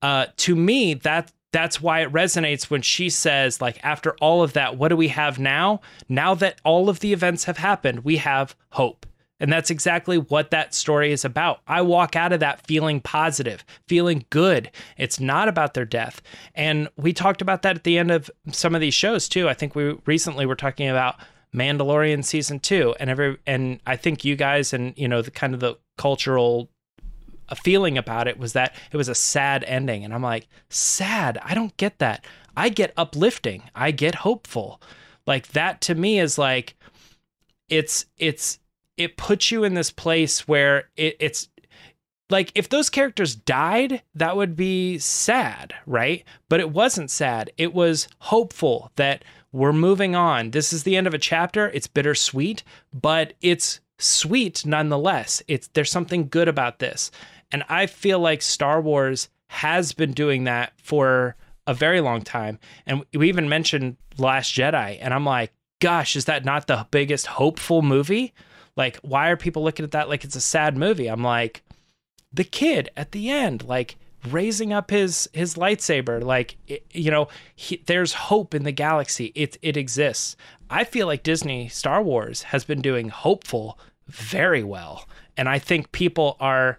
Uh, to me, that that's why it resonates when she says, like, after all of that, what do we have now? Now that all of the events have happened, we have hope. And that's exactly what that story is about. I walk out of that feeling positive, feeling good. It's not about their death. And we talked about that at the end of some of these shows too. I think we recently were talking about Mandalorian season 2 and every and I think you guys and you know the kind of the cultural feeling about it was that it was a sad ending and i'm like sad i don't get that i get uplifting i get hopeful like that to me is like it's it's it puts you in this place where it, it's like if those characters died, that would be sad, right? But it wasn't sad. It was hopeful that we're moving on. This is the end of a chapter. It's bittersweet, but it's sweet nonetheless. It's there's something good about this. And I feel like Star Wars has been doing that for a very long time. And we even mentioned Last Jedi, and I'm like, gosh, is that not the biggest hopeful movie? Like, why are people looking at that like it's a sad movie? I'm like, the kid at the end, like raising up his his lightsaber, like it, you know, he, there's hope in the galaxy. It it exists. I feel like Disney Star Wars has been doing hopeful very well, and I think people are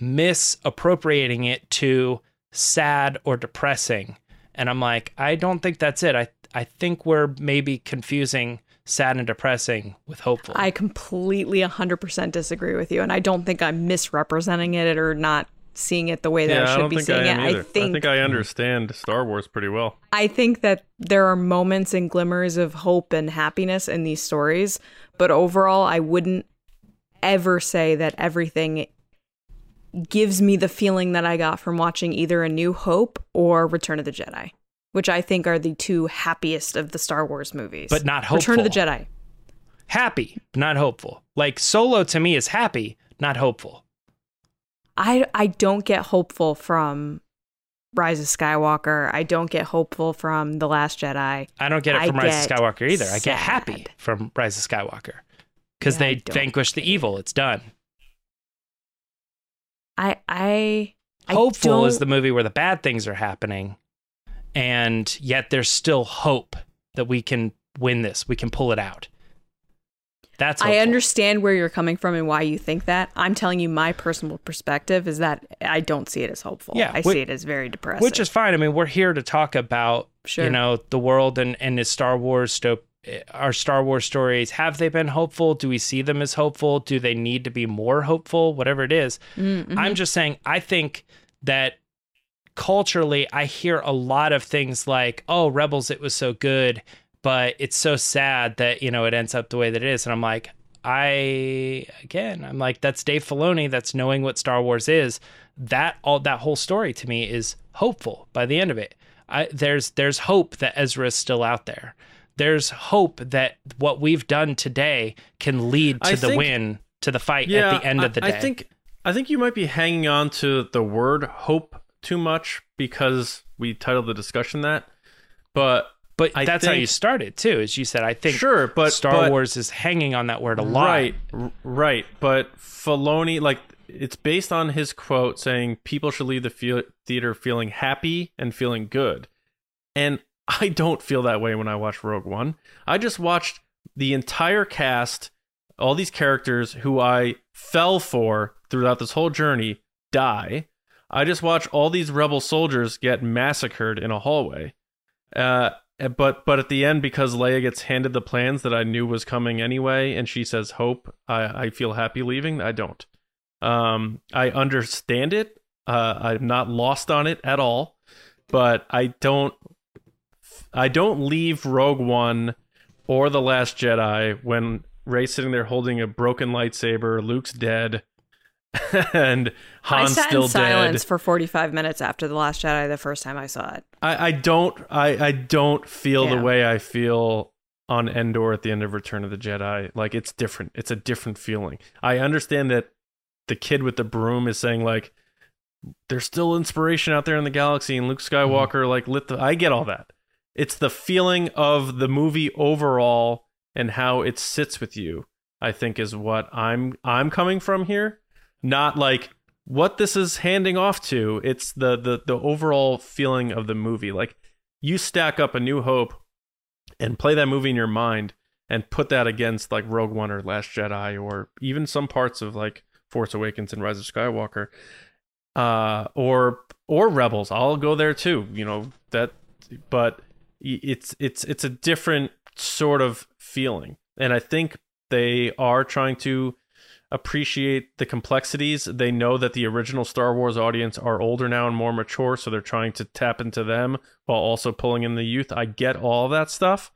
misappropriating it to sad or depressing. And I'm like, I don't think that's it. I I think we're maybe confusing sad and depressing with hopeful. I completely 100% disagree with you. And I don't think I'm misrepresenting it or not seeing it the way that yeah, I should don't be think seeing I am it. either. I think, I think I understand Star Wars pretty well. I think that there are moments and glimmers of hope and happiness in these stories. But overall, I wouldn't ever say that everything gives me the feeling that I got from watching either A New Hope or Return of the Jedi, which I think are the two happiest of the Star Wars movies. But not hopeful. Return of the. Jedi. happy, not hopeful. Like Solo to me is happy, not hopeful. I I don't get hopeful from Rise of Skywalker. I don't get hopeful from The Last Jedi. I don't get it I from Rise of Skywalker either. I get happy from Rise of Skywalker because Yeah, they don't vanquished the evil. It's done. I I I Hopeful is the movie where the bad things are happening, and yet there's still hope that we can win this. We can pull it out. That's I understand where you're coming from and why you think that. I'm telling you my personal perspective is that I don't see it as hopeful. Yeah, I whi- see it as very depressing. which is fine. I mean, we're here to talk about Sure. you know the world and and is Star Wars sto- our Star Wars stories. Have they been hopeful? Do we see them as hopeful? Do they need to be more hopeful? Whatever it is, Mm-hmm. I'm just saying. I think that culturally, I hear a lot of things like, "Oh, Rebels, it was so good." But it's so sad that you know it ends up the way that it is, and I'm like, I again, I'm like, that's Dave Filoni. That's knowing what Star Wars is. That all that whole story to me is hopeful. By the end of it, I, there's there's hope that Ezra is still out there. There's hope that what we've done today can lead to I the think- win, to the fight Yeah, at the end I, of the day. I think I think you might be hanging on to the word hope too much because we titled the discussion that. But but I that's how you started too. As you said, I think Sure, but- Star but- Wars is hanging on that word a lot. Right, right. But Filoni, like, it's based on his quote saying people should leave the theater feeling happy and feeling good. And <laughs> I don't feel that way when I watch Rogue One. I just watched the entire cast, all these characters who I fell for throughout this whole journey die. I just watched all these rebel soldiers get massacred in a hallway. Uh, but but at the end, because Leia gets handed the plans that I knew was coming anyway, and she says hope, I, I feel happy leaving. I don't. Um, I understand it. Uh, I'm not lost on it at all, but I don't. I don't leave Rogue One or The Last Jedi when Rey's sitting there holding a broken lightsaber, Luke's dead, <laughs> and Han's I sat still in silence dead. for 45 minutes after The Last Jedi the first time I saw it. I, I don't I, I don't feel Yeah. the way I feel on Endor at the end of Return of the Jedi. Like it's different. It's a different feeling. I understand that the kid with the broom is saying like there's still inspiration out there in the galaxy and Luke mm-hmm. Skywalker like lit the I get all that. It's the feeling of the movie overall and how it sits with you. I think is what I'm I'm coming from here. Not like what this is handing off to. It's the the the overall feeling of the movie. Like you stack up a New Hope and play that movie in your mind and put that against like Rogue One or Last Jedi or even some parts of like Force Awakens and Rise of Skywalker. Uh or or Rebels. I'll go there too, you know, that but it's it's it's a different sort of feeling. And I think they are trying to appreciate the complexities. They know that the original Star Wars audience are older now and more mature, so they're trying to tap into them while also pulling in the youth. I get all that stuff.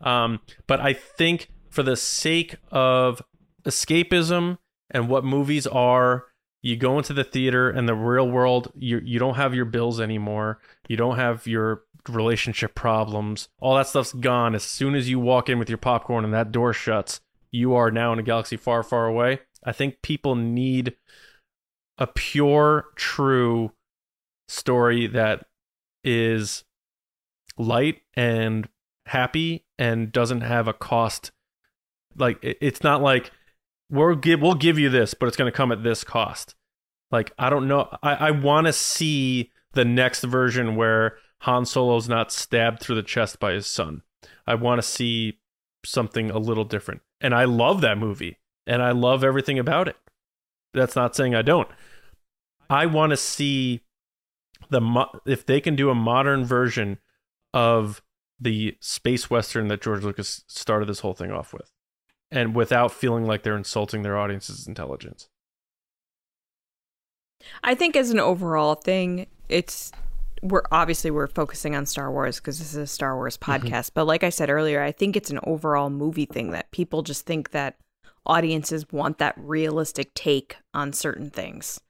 Um, but I think for the sake of escapism and what movies are you go into the theater and the real world you you don't have your bills anymore you don't have your relationship problems all that stuff's gone as soon as you walk in with your popcorn and that door shuts you are now in a galaxy far far away i think people need a pure true story that is light and happy and doesn't have a cost like it's not like we'll give we'll give you this, but it's going to come at this cost. Like I don't know. I I want to see the next version where Han Solo's not stabbed through the chest by his son. I want to see something a little different. And I love that movie, and I love everything about it. That's not saying I don't. I want to see the mo- if they can do a modern version of the space western that George Lucas started this whole thing off with and without feeling like they're insulting their audience's intelligence. I think as an overall thing, it's we're obviously we're focusing on Star Wars because this is a Star Wars mm-hmm. podcast. But like I said earlier, I think it's an overall movie thing that people just think that audiences want that realistic take on certain things.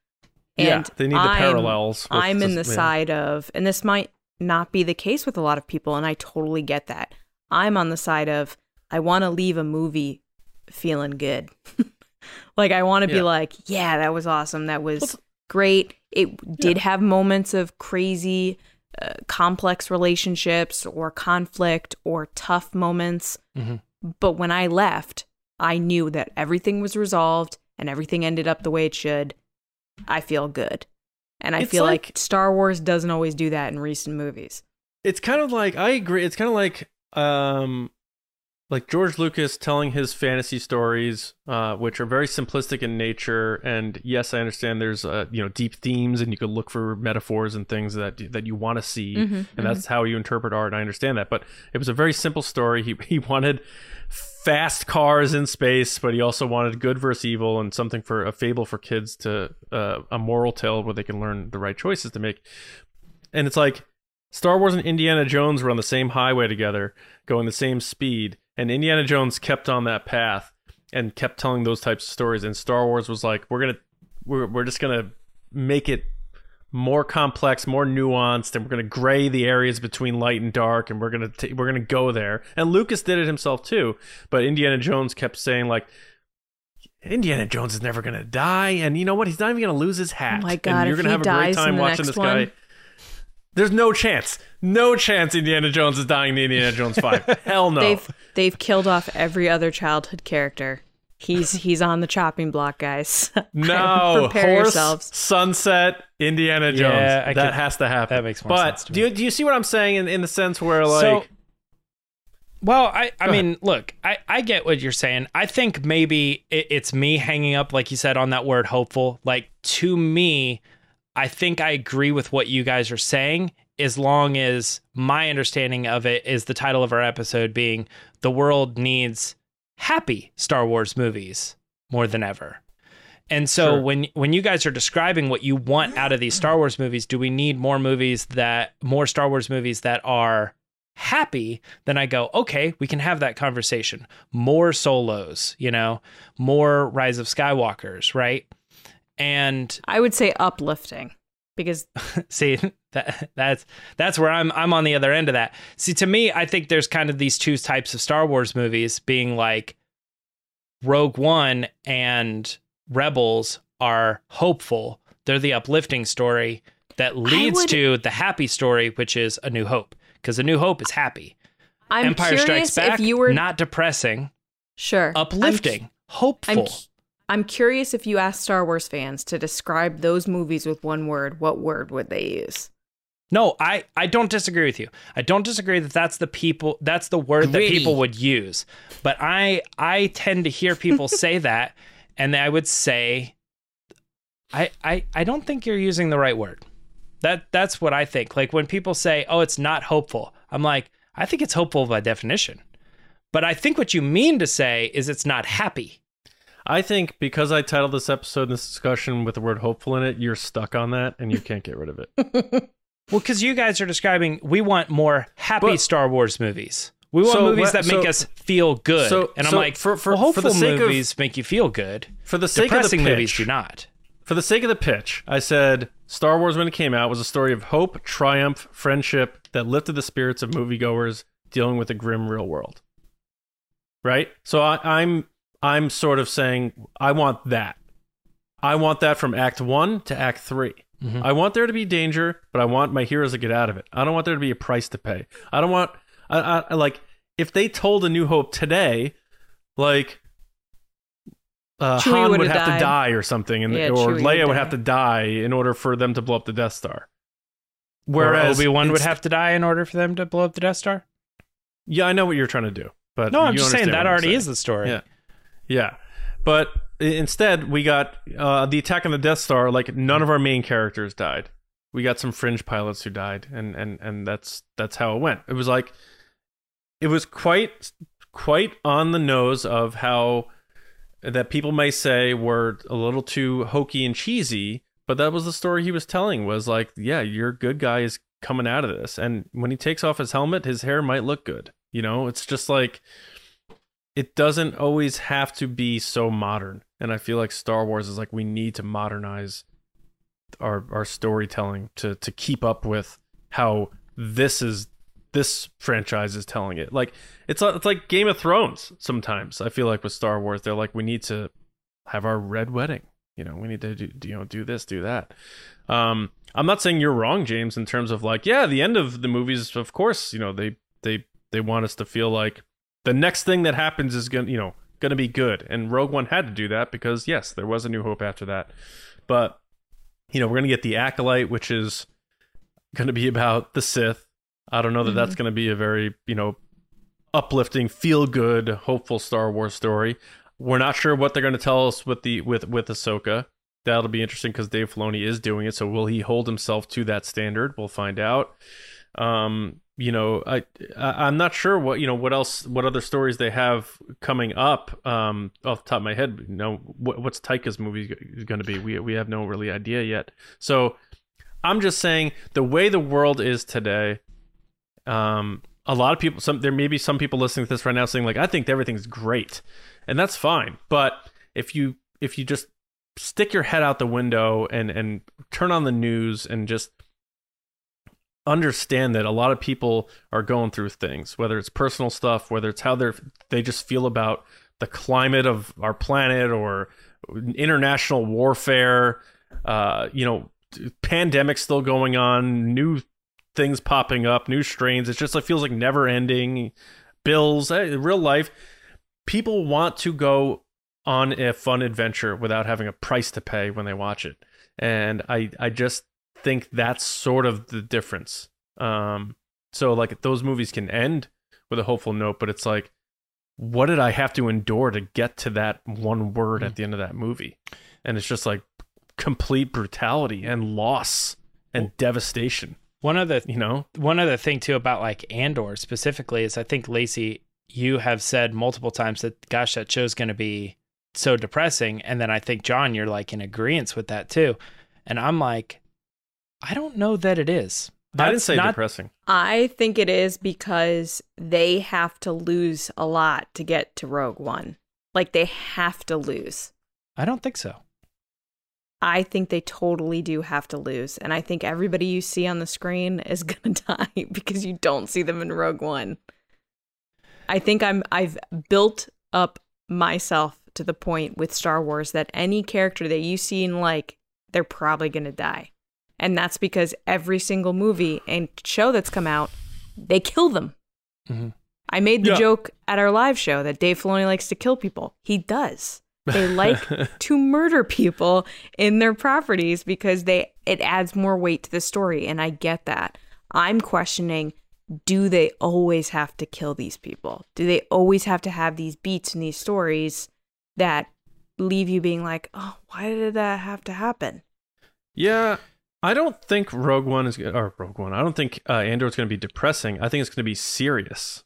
yeah, And they need the I'm- parallels. I'm in the yeah. side of, and this might not be the case with a lot of people, and I totally get that. I'm on the side of, I want to leave a movie feeling good. <laughs> like, I want to be like, yeah, that was awesome. That was Well, great. It did have moments of crazy, uh, complex relationships or conflict or tough moments. Mhm. But when I left, I knew that everything was resolved and everything ended up the way it should. I feel good. And I It's feel like, like- Star Wars doesn't always do that in recent movies. It's kind of like I agree. It's kind of like um like George Lucas telling his fantasy stories, uh, which are very simplistic in nature. And yes, I understand there's uh, you know deep themes, and you could look for metaphors and things that that you want to see, Mhm, and that's how you interpret art. And I understand that, but it was a very simple story. He he wanted fast cars in space, but he also wanted good versus evil and something for a fable for kids to uh, a moral tale where they can learn the right choices to make. And it's like Star Wars and Indiana Jones were on the same highway together, going the same speed, and Indiana Jones kept on that path and kept telling those types of stories. And Star Wars was like, we're gonna, we're we're just gonna make it more complex, more nuanced, and we're gonna gray the areas between light and dark, and we're gonna t- we're gonna go there. And Lucas did it himself too, but Indiana Jones kept saying like. Indiana Jones is never gonna die, and you know what? He's not even gonna lose his hat. Oh my and God, you're if gonna have a great time watching this guy. One- There's no chance. No chance Indiana Jones is dying in Indiana Jones 5. <laughs> Hell no. They've they've killed off every other childhood character. He's he's on the chopping block, guys. <laughs> no. Prepare Horse, yourselves. Sunset, Indiana Jones. Yeah, I that could- has to happen. that makes more but sense to do you, do you see what I'm saying in, in the sense where, like, so, well, I, I Go mean, look, I, I get what you're saying. I think maybe it, it's me hanging up, like you said, on that word hopeful. Like, to me, I think I agree with what you guys are saying, as long as my understanding of it is the title of our episode being The World Needs Happy Star Wars Movies More Than Ever. And so Sure. when when you guys are describing what you want out of these Star Wars movies, do we need more movies that more Star Wars movies that are happy? Then I go, okay, we can have that conversation. More solos, you know, more Rise of Skywalkers, right? And I would say uplifting because <laughs> see that that's that's where I'm I'm on the other end of that. See to me I think there's kind of these two types of Star Wars movies being like Rogue One and Rebels are hopeful. They're the uplifting story that leads would- to the happy story which is A New Hope because A New Hope is happy. I'm Empire curious Strikes Back if you were not depressing, sure I'm uplifting, hopeful. I'm, I'm curious if you asked Star Wars fans to describe those movies with one word, what word would they use? No, I, I don't disagree with you. I don't disagree that that's the people that's the word that people would use. But I I tend to hear people <laughs> say that and I would say I, I I don't think you're using the right word. That that's what I think. Like when people say, "Oh, it's not hopeful." I'm like, I think it's hopeful by definition. But I think what you mean to say is it's not happy. I think because I titled this episode and this discussion with the word hopeful in it, you're stuck on that and you can't get rid of it. <laughs> Well, because you guys are describing, we want more happy But- Star Wars movies. We want So movies that make so- us feel good. so- and I'm like, for- for- well, for hopeful the sake of- movies make you feel good. For the sake Depressing of the movies do not. for the sake of the pitch, I said Star Wars when it came out was a story of hope, triumph, friendship that lifted the spirits of moviegoers dealing with a grim real world. Right? So I, I'm I'm sort of saying I want that. I want that from Act One to Act 3 Mhm. I want there to be danger, but I want my heroes to get out of it. I don't want there to be a price to pay. I don't want I, I, I like if they told A New Hope today, like uh, Chewie Han would would've have to die or something, and Yeah, or Chewie Leia would die. have to die in order for them to blow up the Death Star. Whereas Obi Wan would have to die in order for them to blow up the Death Star. Yeah, I know what you're trying to do, but No, I'm you just saying that I'm already saying. is the story. Yeah. Yeah. But instead, we got uh, the attack on the Death Star. Like none of our main characters died. We got some fringe pilots who died, and and and that's that's how it went. It was like it was quite quite on the nose of how that people may say were a little too hokey and cheesy, but that was the story he was telling. Was like, yeah, your good guy is coming out of this, and when he takes off his helmet, his hair might look good. You know, it's just like it doesn't always have to be so modern. And I feel like Star Wars is like we need to modernize our our storytelling to to keep up with how this is this franchise is telling it. Like it's it's like Game of Thrones sometimes. I feel like with Star Wars they're like we need to have our red wedding. You know, we need to do you know do this, do that. Um I'm not saying you're wrong, James, in terms of like, yeah, the end of the movies, of course, you know, they they they want us to feel like the next thing that happens is gonna you know gonna be good. And rogue one had to do that because yes there was a new hope after that. But you know we're gonna get the acolyte which is gonna be about the sith. I don't know that that's gonna be a very you know uplifting feel good hopeful star wars story. We're not sure what they're gonna tell us with the with with ahsoka. That'll be interesting because dave filoni is doing it so will he hold himself to that standard? We'll find out. Um you know I, I i'm not sure what you know what else what other stories they have coming up um off the top of my head. You know what, what's taika's movie is going to be? We we have no really idea yet. So i'm just saying the way the world is today um a lot of people some there may be some people listening to this right now saying like i think everything's great and that's fine. But if you if you just stick your head out the window and and turn on the news and just understand that a lot of people are going through things whether it's personal stuff whether it's how they're they just feel about the climate of our planet or international warfare uh you know pandemic still going on new things popping up new strains. It's just it feels like never ending. Bills eh, real life. People want to go on a fun adventure without having a price to pay when they watch it. And i i just think that's sort of the difference. Um, so like those movies can end with a hopeful note, but it's like, what did I have to endure to get to that one word at the end of that movie? And it's just like complete brutality and loss and devastation. One of the You know? one other thing too about like Andor specifically is I think Lacey, you have said multiple times that gosh, that show's gonna be so depressing. And then I think John, you're like in agreement with that too. And I'm like, I don't know that it is. I didn't say not, depressing. I think it is because they have to lose a lot to get to Rogue One. Like they have to lose. I don't think so. I think they totally do have to lose. And I think everybody you see on the screen is <laughs> going to die because you don't see them in Rogue One. I think I'm I've built up myself to the point with Star Wars that any character that you see in like, they're probably going to die. And that's because every single movie and show that's come out, they kill them. Mhm. I made the Yeah. joke at our live show that Dave Filoni likes to kill people. He does. They like <laughs> to murder people in their properties because they it adds more weight to the story and I get that. I'm questioning do they always have to kill these people? Do they always have to have these beats and these stories that leave you being like, "Oh, why did that have to happen?" Yeah, I don't think Rogue One is or Rogue One. I don't think uh, Andor is going to be depressing. I think it's going to be serious.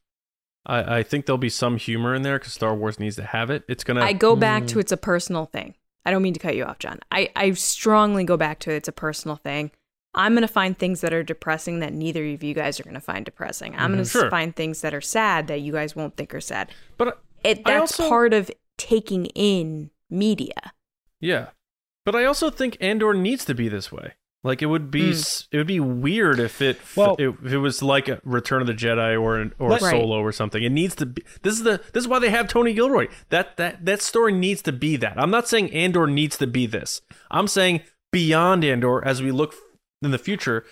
I, I think there'll be some humor in there because Star Wars needs to have it. It's gonna. I go back to it's a personal thing. I don't mean to cut you off, John. I, I strongly go back to it's a personal thing. I'm going to find things that are depressing that neither of you guys are going to find depressing. I'm going to Sure. find things that are sad that you guys won't think are sad. but It that's also- part of taking in media. yeah, But I also think Andor needs to be this way. Like it would be, Mm. it would be weird if it, f- Well- if it was like a Return of the Jedi or an, or Let- Right. Solo or something. It needs to be. This is the this is why they have Tony Gilroy. That that that story needs to be that. I'm not saying Andor needs to be this. I'm saying beyond Andor, as we look in the future,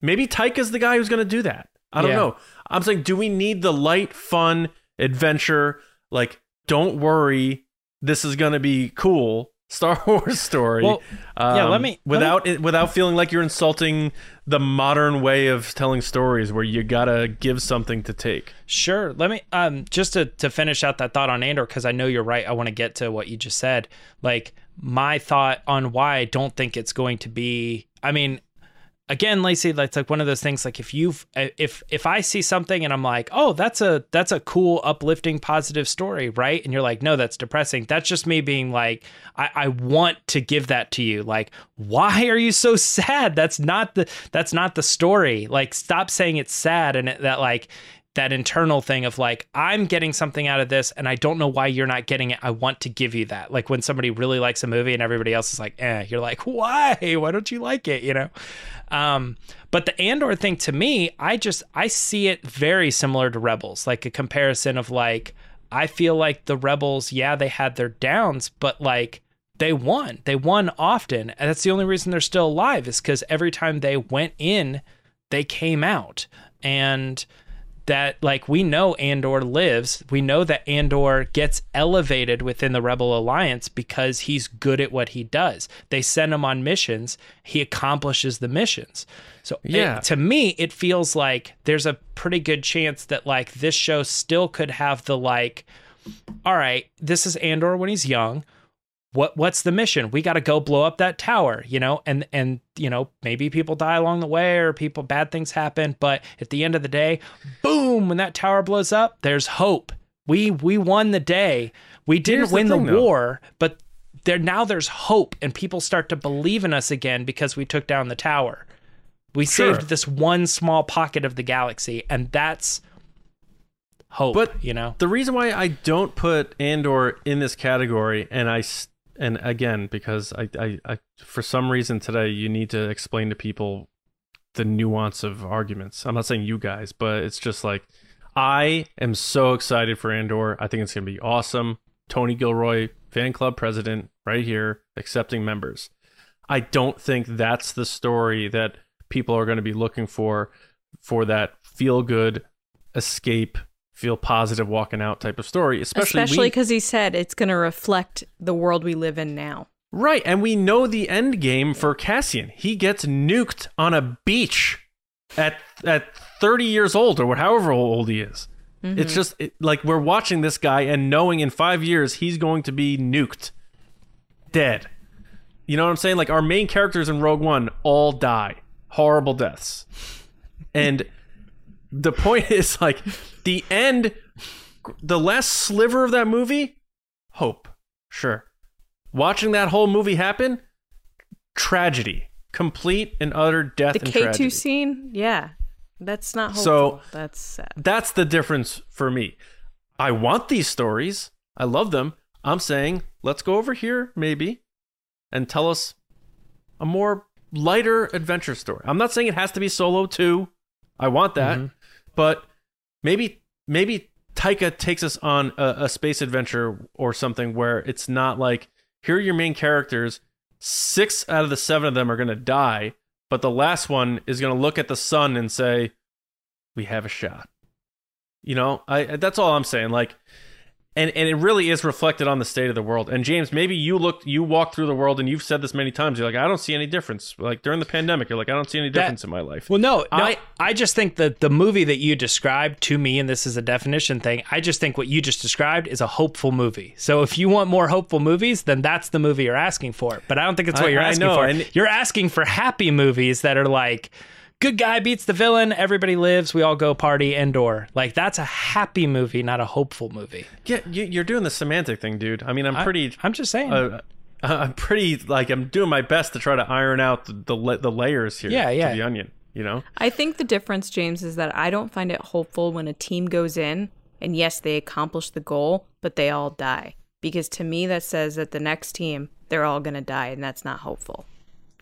maybe Taika's the guy who's going to do that. I don't Yeah. know. I'm saying, do we need the light, fun adventure? Like, don't worry, this is going to be cool. Star <laughs> Wars story. Well, yeah, let um, me- let me- without it, without feeling like you're insulting the modern way of telling stories, where you gotta give something to take. Sure. Let me um just to to finish out that thought on Andor because I know you're right. I want to get to what you just said. Like my thought on why I don't think it's going to be. I mean, again, Lacey, that's like one of those things. Like if you've uh, if if I see something and I'm like, oh, that's a that's a cool, uplifting, positive story, right? And you're like, no, that's depressing. That's just me being like, I, I want to give that to you. Like, why are you so <laughs> sad? That's not the that's not the story. Like, stop saying it's sad and it, that like that internal thing of like I'm getting something out of this and I don't know why you're not getting it. I want to give you that. Like when somebody really likes a movie and everybody else is like, "Eh," you're like, "Why? <laughs> Why don't you like it?" you know? Um but the Andor thing to me, I just I see it very similar to Rebels, like a comparison of like I feel like the Rebels, yeah, they had their downs, but like they won. They won often. And that's the only reason they're still alive is cuz every time they went in, they came out. And that like we know Andor lives. We know that Andor gets elevated within the Rebel Alliance because he's good at what he does. They send him on missions, he accomplishes the missions. So it- to me it feels like there's a pretty good chance that like this show still could have the like all right, this is Andor when he's young what what's the mission? We got to go blow up that tower you know and and you know maybe people die along the way or people bad things happen but at the end of the day boom when that tower blows up there's hope. We we won the day. We didn't the win the, thing, though. war but there now there's hope and people start to believe in us again because we took down the tower. We Sure. saved this one small pocket of the galaxy and that's hope But you know? The reason why I don't put Andor in this category, and I s- and again because I, I, I for some reason today you need to explain to people the nuance of arguments. I'm not saying you guys, but it's just like I am so excited for Andor. I think it's gonna be awesome. Tony Gilroy, fan club president, right here, accepting members. I don't think that's the story that people are going to be looking for for that feel good escape feel positive walking out type of story especially, Especially because he said it's going to reflect the world we live in now. right and we know the end game for cassian. He gets nuked on a beach at at 30 years old or however old he is. It's mm-hmm. just it, like we're watching this guy and knowing in five years he's going to be nuked. Dead. You know what i'm saying? Like our main characters in rogue one all die. Horrible deaths. And the point is like the end the last sliver of that movie hope. Sure. Watching that whole movie happen tragedy. Complete and utter death The and K tragedy. two scene, yeah, that's not hopeful. So- that's sad. that's the difference for me. I want these stories. I love them. I'm saying let's go over here maybe and tell us a more lighter adventure story. I'm not saying it has to be solo too. I want that. Mhm. But maybe maybe taika takes us on a, a space adventure or something where it's not like here are your main characters. Six out of the seven of them are to die but the last one is to look at the sun and say we have a shot. You know i that's all i'm saying. Like and and it really is reflected on the state of the world and james maybe you looked you walked through the world and you've said this many times you're like i don't see any difference like during the pandemic you're like i don't see any difference in my life Well, no, no. I, I- just think that the movie that you described to me, and this is a definition thing, I just think what you just described is a hopeful movie. So if you want more hopeful movies, then that's the movie you're asking for. But I don't think it's what I- you're asking know, for. and- You're asking for happy movies that are like, good guy beats the villain, everybody lives, we all go party, Endor. Like that's a happy movie, not a hopeful movie. yeah you, you're doing the semantic thing dude i mean i'm pretty I'm just saying. uh, i'm pretty like i'm doing my best to try to iron out the the, the layers here Yeah, to yeah. the onion you know I think the difference, James, is that I don't find it hopeful when a team goes in and yes, they accomplish the goal, but they all die. because to me that says that the next team they're all going to die and that's not hopeful.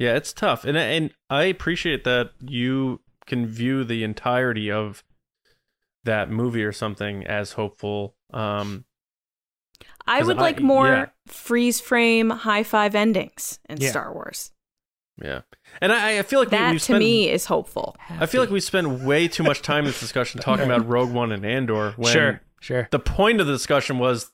Yeah, it's tough, and and I appreciate that you can view the entirety of that movie or something as hopeful. Um, I 'Cause would I- like more yeah. freeze frame high five endings in Yeah. Star Wars. yeah, and I, I feel like we, That we to spent, me is hopeful. I feel like we spend way too much time in this discussion <laughs> talking about Rogue One and Andor. When sure, sure. the point of the discussion was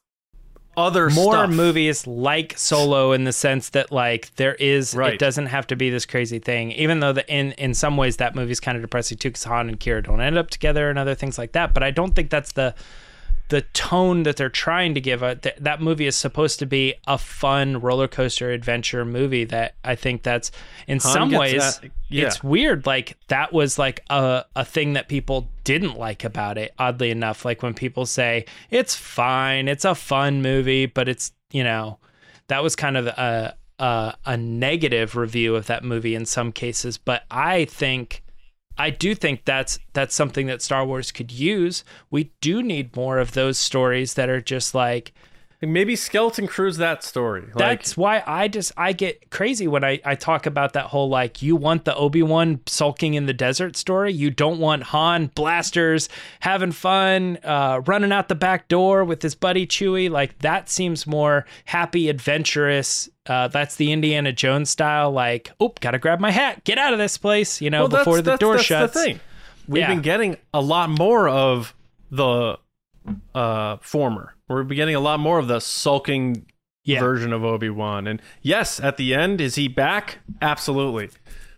other More stuff. movies like Solo in the sense that like there is Right. it doesn't have to be this crazy thing. Even though the in in some ways that movie's kind of depressing too because Han and Qi'ra don't end up together and other things like that. But I don't think that's the the tone that they're trying to give. Uh, th- that movie is supposed to be a fun roller coaster adventure movie. That I think that's in Han some ways that- yeah. it's weird. Like that was like a a thing that people didn't like about it. Oddly enough, like when people say it's fine, it's a fun movie, but it's you know that was kind of a a, a negative review of that movie in some cases. But I think. I do think that's that's something that Star Wars could use. We do need more of those stories that are just like Maybe Skeleton Crew's that story. Like, that's why I just I get crazy when I I talk about that whole like you want the Obi-Wan sulking in the desert story. You don't want Han blasters having fun, uh, running out the back door with his buddy Chewie. Like that seems more happy, adventurous. Uh, that's the Indiana Jones style. Like, oh, gotta grab my hat, get out of this place, you know, well, that's- before the that's- door that's shuts. The thing. We've Yeah. been getting a lot more of the uh former. We're getting a lot more of the sulking Yeah. version of Obi Wan. And yes, at the end, is he back? Absolutely.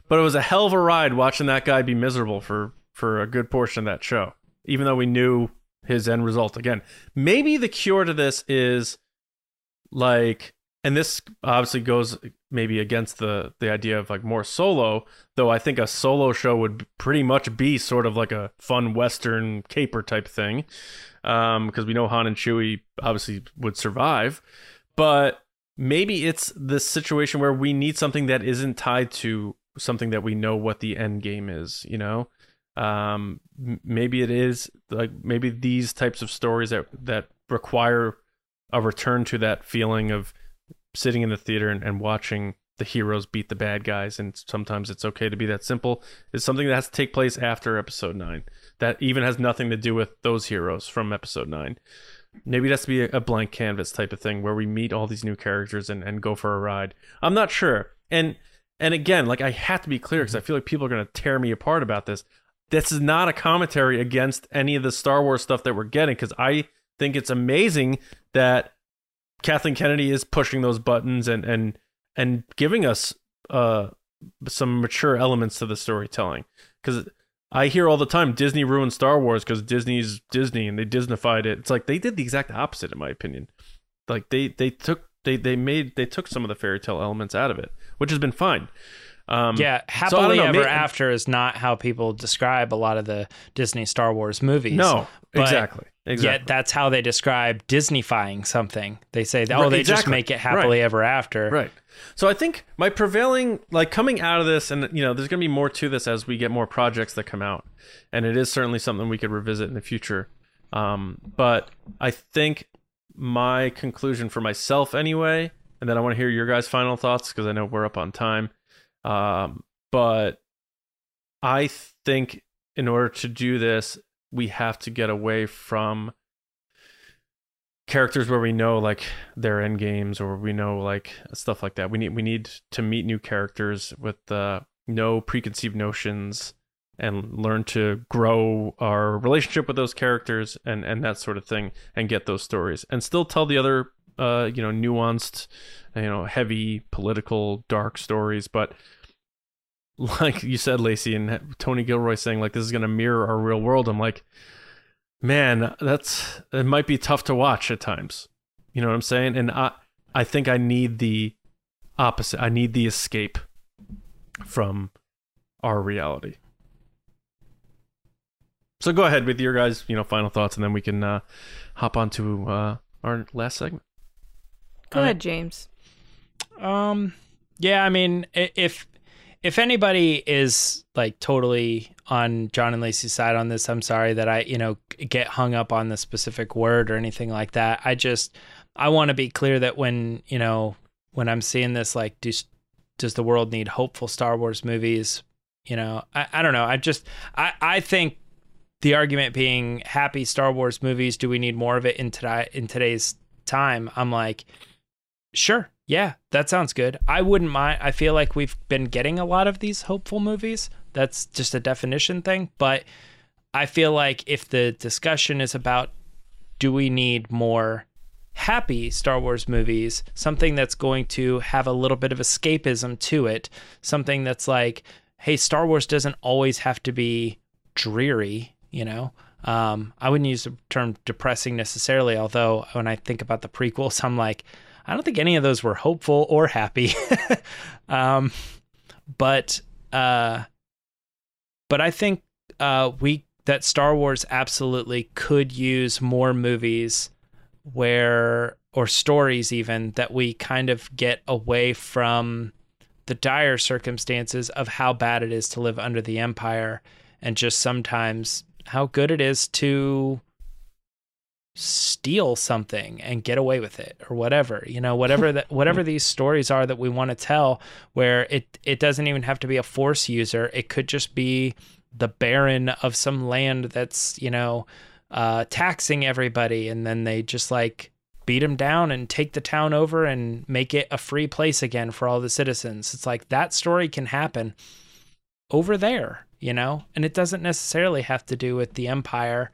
But it was a hell of a ride watching that guy be miserable for for a good portion of that show, even though we knew his end result. Again, maybe the cure to this is like, and this obviously goes maybe against the the idea of like more solo. Though I think a solo show would pretty much be sort of like a fun western caper type thing, because we know Han and Chewie obviously would survive but maybe it's this situation where we need something that isn't tied to something that we know what the end game is you know? Um maybe it is like maybe these types of stories that that require a return to that feeling of sitting in the theater and, and watching the heroes beat the bad guys and sometimes it's okay to be that simple is something that has to take place after episode 9 that even has nothing to do with those heroes from episode 9 Maybe it has to be a, blank canvas type of thing where we meet all these new characters and, and go for a ride. I'm not sure. And and again, like I have to be clear because I feel like people are going to tear me apart about this. This is not a commentary against any of the Star Wars stuff that we're getting because I think it's amazing that Kathleen Kennedy is pushing those buttons and and and giving us uh some mature elements to the storytelling because I hear all the time Disney ruined Star Wars because Disney's Disney and they Disneyfied it. It's like they did the exact opposite, in my opinion. Like they they took they they made they took some of the fairy tale elements out of it, which has been fine. Um, Yeah, so happily know, ever may- after is not how people describe a lot of the Disney Star Wars movies. No, But exactly, exactly. Yet that's how they describe Disneyfying something. They say, "Oh, Right, they just make it happily Right. ever after." Right. So I think my prevailing, like coming out of this, and you know, there's going to be more to this as we get more projects that come out, and it is certainly something we could revisit in the future. Um, but I think my conclusion for myself, anyway, and then I want to hear your guys' final thoughts because I know we're up on time. Um, but I think in order to do this, we have to get away from characters where we know like their end games or we know like stuff like that. We need we need to meet new characters with uh, no preconceived notions and learn to grow our relationship with those characters and and that sort of thing and get those stories and still tell the other uh you know nuanced you know heavy political dark stories but <laughs> like you said Lacey and Tony Gilroy saying like this is going to mirror our real world I'm like man that's it might be tough to watch at times. You know what i'm saying? And i i think i need the opposite. I need the escape from our reality. So go ahead with your guys you know final thoughts and then we can uh hop on to uh our last segment. Go All right. ahead, James. Um, yeah, I mean, if if anybody is like totally on John and Lacey's side on this, I'm sorry that I, you know, get hung up on the specific word or anything like that. I just I want to be clear that when you know when I'm seeing this, like, does does the world need hopeful Star Wars movies? You know, I, I don't know. I just I I think the argument being happy Star Wars movies. Do we need more of it in today in today's time? I'm like, sure, yeah, that sounds good. I wouldn't mind. I feel like we've been getting a lot of these hopeful movies. That's just a definition thing, but I feel like if the discussion is about do we need more happy Star Wars movies, something that's going to have a little bit of escapism to it, something that's like, hey, Star Wars doesn't always have to be dreary, you know? Um, I wouldn't use the term depressing necessarily, although when I think about the prequels, I'm like, I don't think any of those were hopeful or happy. <laughs> um, but uh, but I think uh, we that Star Wars absolutely could use more movies where or stories even that we kind of get away from the dire circumstances of how bad it is to live under the empire and just sometimes how good it is to steal something and get away with it or whatever you know whatever that whatever these stories are that we want to tell where it it doesn't even have to be a force user. It could just be the baron of some land that's you know uh taxing everybody and then they just like beat him down and take the town over and make it a free place again for all the citizens. It's like that story can happen over there you know and it doesn't necessarily have to do with the empire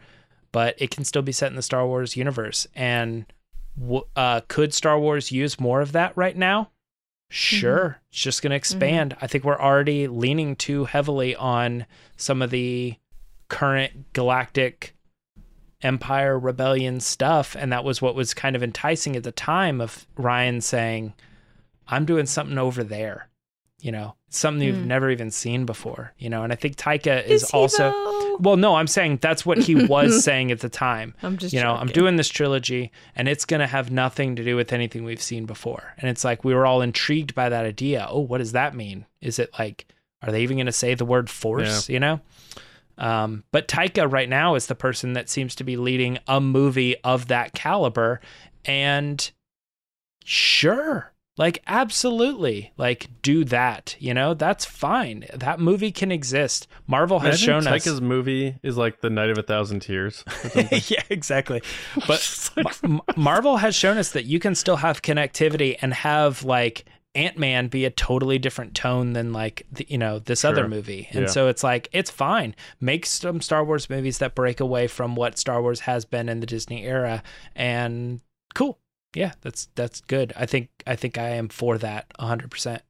but it can still be set in the Star Wars universe. And uh, could Star Wars use more of that right now? Sure, mm-hmm. it's just going to expand. Mm-hmm. I think we're already leaning too heavily on some of the current galactic empire rebellion stuff and that was what was kind of enticing at the time of Ryan saying I'm doing something over there you know something you've mm. never even seen before you know and i think taika is, is also though? well no i'm saying that's what he was <laughs> saying at the time i'm just you know joking. i'm doing this trilogy and it's going to have nothing to do with anything we've seen before and it's like we were all intrigued by that idea oh what does that mean is it like are they even going to say the word force yeah. you know um, but Taika right now is the person that seems to be leading a movie of that caliber. And sure, like, absolutely. Like, do that. You know, that's fine. That movie can exist. Marvel has shown Taika's us. movie is like The Night of a Thousand Tears. <laughs> yeah, exactly. <laughs> But like... Marvel has shown us that you can still have connectivity and have like Ant Man be a totally different tone than like the, you know this sure. other movie, and yeah. so it's like it's fine. Make some Star Wars movies that break away from what Star Wars has been in the Disney era, and cool yeah, that's that's good. I think I think I am for that 100%.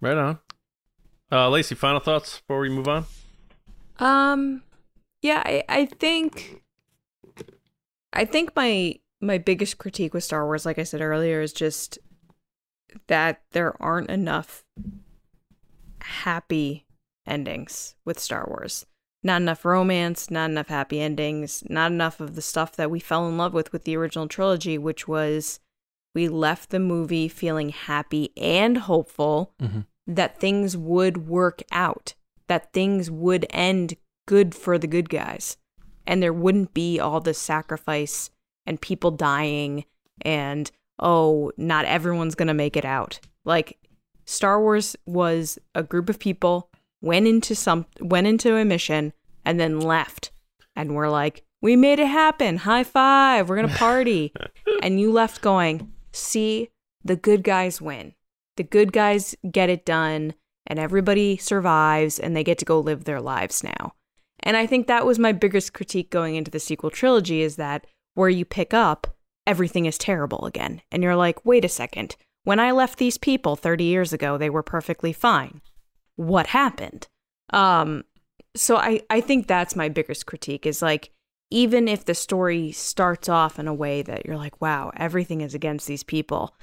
Right on. Uh Lacey, final thoughts before we move on? Um yeah, I, I think I think my my biggest critique with Star Wars, like I said earlier, is just that there aren't enough happy endings with Star Wars not enough romance, not enough happy endings, not enough of the stuff that we fell in love with with the original trilogy, which was we left the movie feeling happy and hopeful mm-hmm. that things would work out, that things would end good for the good guys, and there wouldn't be all this sacrifice and people dying and oh, not everyone's going to make it out. Like Star Wars was a group of people went into some went into a mission and then left. And we're like we made it happen. High five. We're gonna <laughs> party. And you left going see the good guys win. The good guys get it done and everybody survives and they get to go live their lives now. And i think that was my biggest critique going into the sequel trilogy is that where you pick up everything is terrible again. And you're like wait a second. When i left these people 30 years ago they were perfectly fine what happened. Um, so I, I think that's my biggest critique is like, even if the story starts off in a way that you're like, wow, everything is against these people,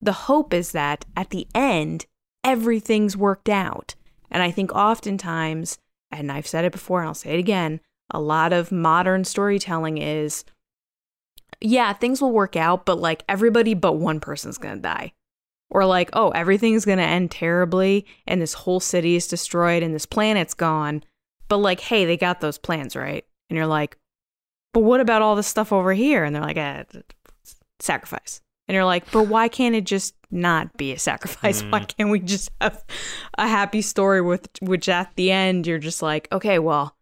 the hope is that at the end, everything's worked out. And I think oftentimes, and I've said it before and I'll say it again, a lot of modern storytelling is, yeah, things will work out, but like everybody but one person's gonna die or like, oh, everything's going to end terribly and this whole city is destroyed and this planet's gone. But like, hey, they got those plans, right? And you're like, but what about all this stuff over here? And they're like, eh, sacrifice. And you're like, but why can't it just not be a sacrifice? <laughs> Why can't we just have a happy story with which at the end you're just like, okay, well,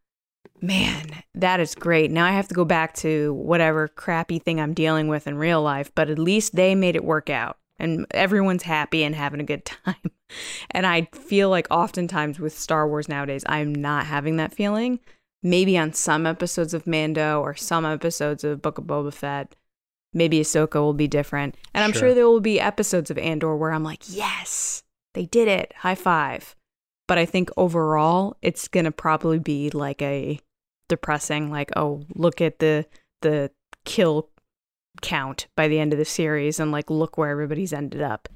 man, that is great. Now I have to go back to whatever crappy thing I'm dealing with in real life, but at least they made it work out and everyone's happy and having a good <laughs> time. And I feel like oftentimes with Star Wars nowadays, I'm not having that feeling. Maybe on some episodes of Mando or some episodes of Book of Boba Fett, maybe Ahsoka will be different. And I'm Sure. sure there will be episodes of Andor where I'm like, yes, they did it. High five. But I think overall, it's going to probably be like a depressing, like, oh, look at the, the kill count by the end of the series and like look where everybody's ended up.